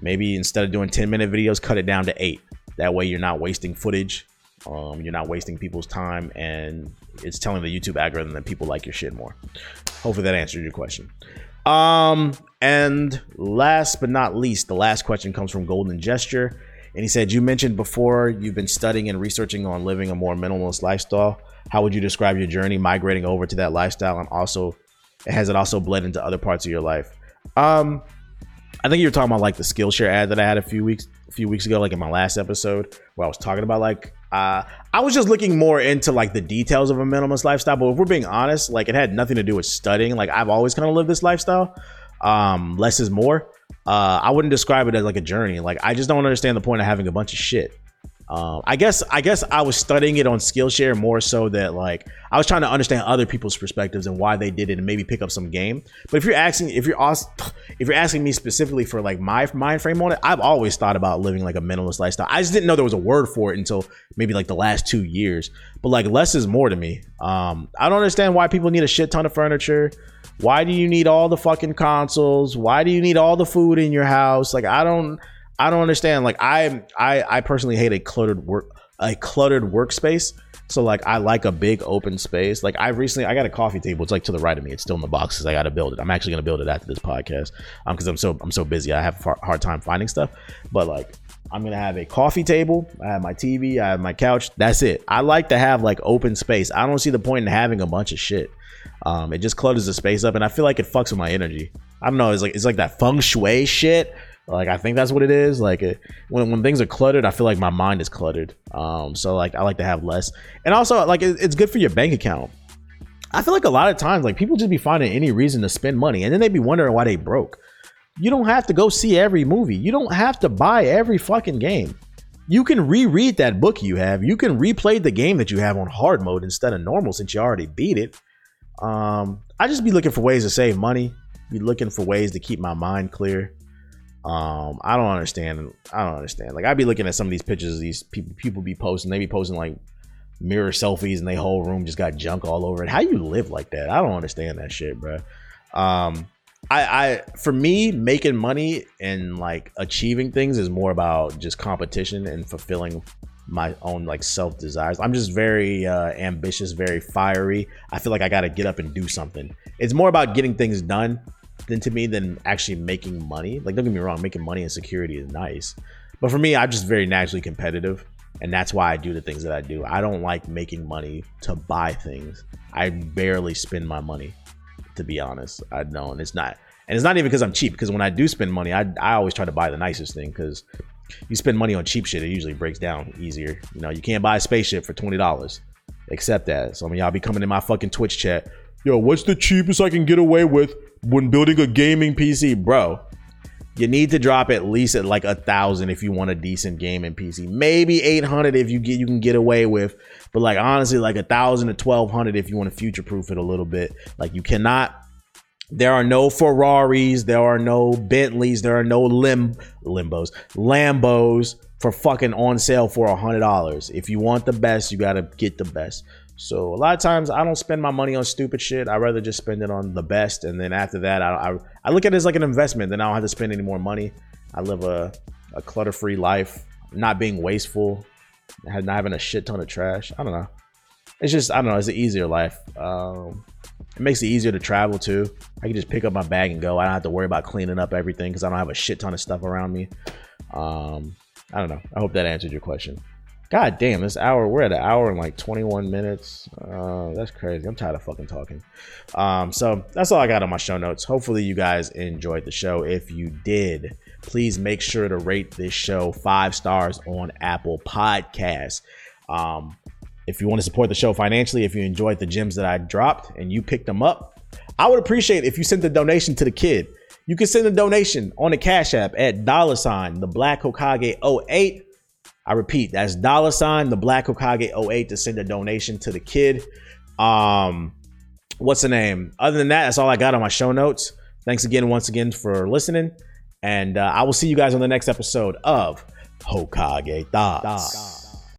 A: maybe instead of doing 10 minute videos, cut it down to eight. That way you're not wasting footage. Um, you're not wasting people's time and it's telling the YouTube algorithm that people like your shit more. Hopefully that answered your question. Um, and last but not least, the last question comes from Golden Gesture. And he said, You mentioned before you've been studying and researching on living a more minimalist lifestyle. How would you describe your journey migrating over to that lifestyle? And also, has it also bled into other parts of your life? Um, I think you were talking about like the Skillshare ad that I had a few weeks a few weeks ago, like in my last episode, where I was talking about like uh, I was just looking more into like the details of a minimalist lifestyle. But if we're being honest, like it had nothing to do with studying. Like I've always kind of lived this lifestyle. Um, less is more uh, I wouldn't describe it as like a journey. Like I just don't understand the point of having a bunch of shit. Um, I guess I guess I was studying it on Skillshare more so that like I was trying to understand other people's perspectives and why they did it and maybe pick up some game. But if you're asking if you're if you're asking me specifically for like my mind frame on it, I've always thought about living like a minimalist lifestyle. I just didn't know there was a word for it until maybe like the last two years. But like less is more to me. Um, I don't understand why people need a shit ton of furniture. Why do you need all the fucking consoles? Why do you need all the food in your house? Like I don't I don't understand. Like I I I personally hate a cluttered work a cluttered workspace. So like I like a big open space. Like I recently I got a coffee table. It's like to the right of me. It's still in the boxes. I got to build it. I'm actually gonna build it after this podcast. Um, because I'm so I'm so busy. I have a hard time finding stuff. But like I'm gonna have a coffee table. I have my TV. I have my couch. That's it. I like to have like open space. I don't see the point in having a bunch of shit. Um, it just clutters the space up, and I feel like it fucks with my energy. I don't know. It's like it's like that feng shui shit Like I think that's what it is. Like it, when when things are cluttered, I feel like my mind is cluttered. Um, so like I like to have less, and also like it, it's good for your bank account. I feel like a lot of times like people just be finding any reason to spend money, and then they be wondering why they broke. You don't have to go see every movie. You don't have to buy every fucking game. You can reread that book you have. You can replay the game that you have on hard mode instead of normal since you already beat it. Um, I just be looking for ways to save money. Be looking for ways to keep my mind clear. Um, I don't understand. I don't understand. Like I'd be looking at some of these pictures these people people be posting. They be posting like mirror selfies and they whole room just got junk all over it. How you live like that? I don't understand that shit, bro. Um, I, I for me making money and like achieving things is more about just competition and fulfilling my own like self desires. I'm just very uh, ambitious, very fiery. I feel like I got to get up and do something. It's more about getting things done than to me than actually making money. Like, don't get me wrong, making money and security is nice. But for me, I'm just very naturally competitive. And that's why I do the things that I do. I don't like making money to buy things. I barely spend my money, to be honest. I don't. It's not. And it's not even because I'm cheap. Because when I do spend money, I, I always try to buy the nicest thing. Because you spend money on cheap shit, it usually breaks down easier. You know, you can't buy a spaceship for $20. Accept that. So, I mean, y'all be coming in my fucking Twitch chat. Yo, what's the cheapest I can get away with when building a gaming PC, bro, you need to drop at least at like a thousand if you want a decent gaming PC. Maybe 800 if you get you can get away with, but like honestly, like a thousand to 1200 if you want to future proof it a little bit. Like you cannot. There are no Ferraris, there are no Bentleys, there are no lim limbos, Lambos for fucking on sale for a hundred dollars. If you want the best, you gotta get the best. So a lot of times I don't spend my money on stupid shit. I rather just spend it on the best, and then after that, I, I, I look at it as like an investment. Then I don't have to spend any more money. I live a, a clutter free life, not being wasteful, not having a shit ton of trash. I don't know. It's just I don't know. It's an easier life. Um, it makes it easier to travel too. I can just pick up my bag and go. I don't have to worry about cleaning up everything because I don't have a shit ton of stuff around me. Um, I don't know. I hope that answered your question. God damn, this hour, we're at an hour and like 21 minutes. Uh, that's crazy. I'm tired of fucking talking. Um, so that's all I got on my show notes. Hopefully, you guys enjoyed the show. If you did, please make sure to rate this show five stars on Apple Podcasts. Um, if you want to support the show financially, if you enjoyed the gems that I dropped and you picked them up, I would appreciate if you sent the donation to the kid. You can send a donation on the Cash App at dollar sign the Black Hokage 08 I repeat, that's dollar sign the Black Hokage 08 to send a donation to the kid. Um, what's the name? Other than that, that's all I got on my show notes. Thanks again, once again, for listening. And uh, I will see you guys on the next episode of Hokage Thoughts.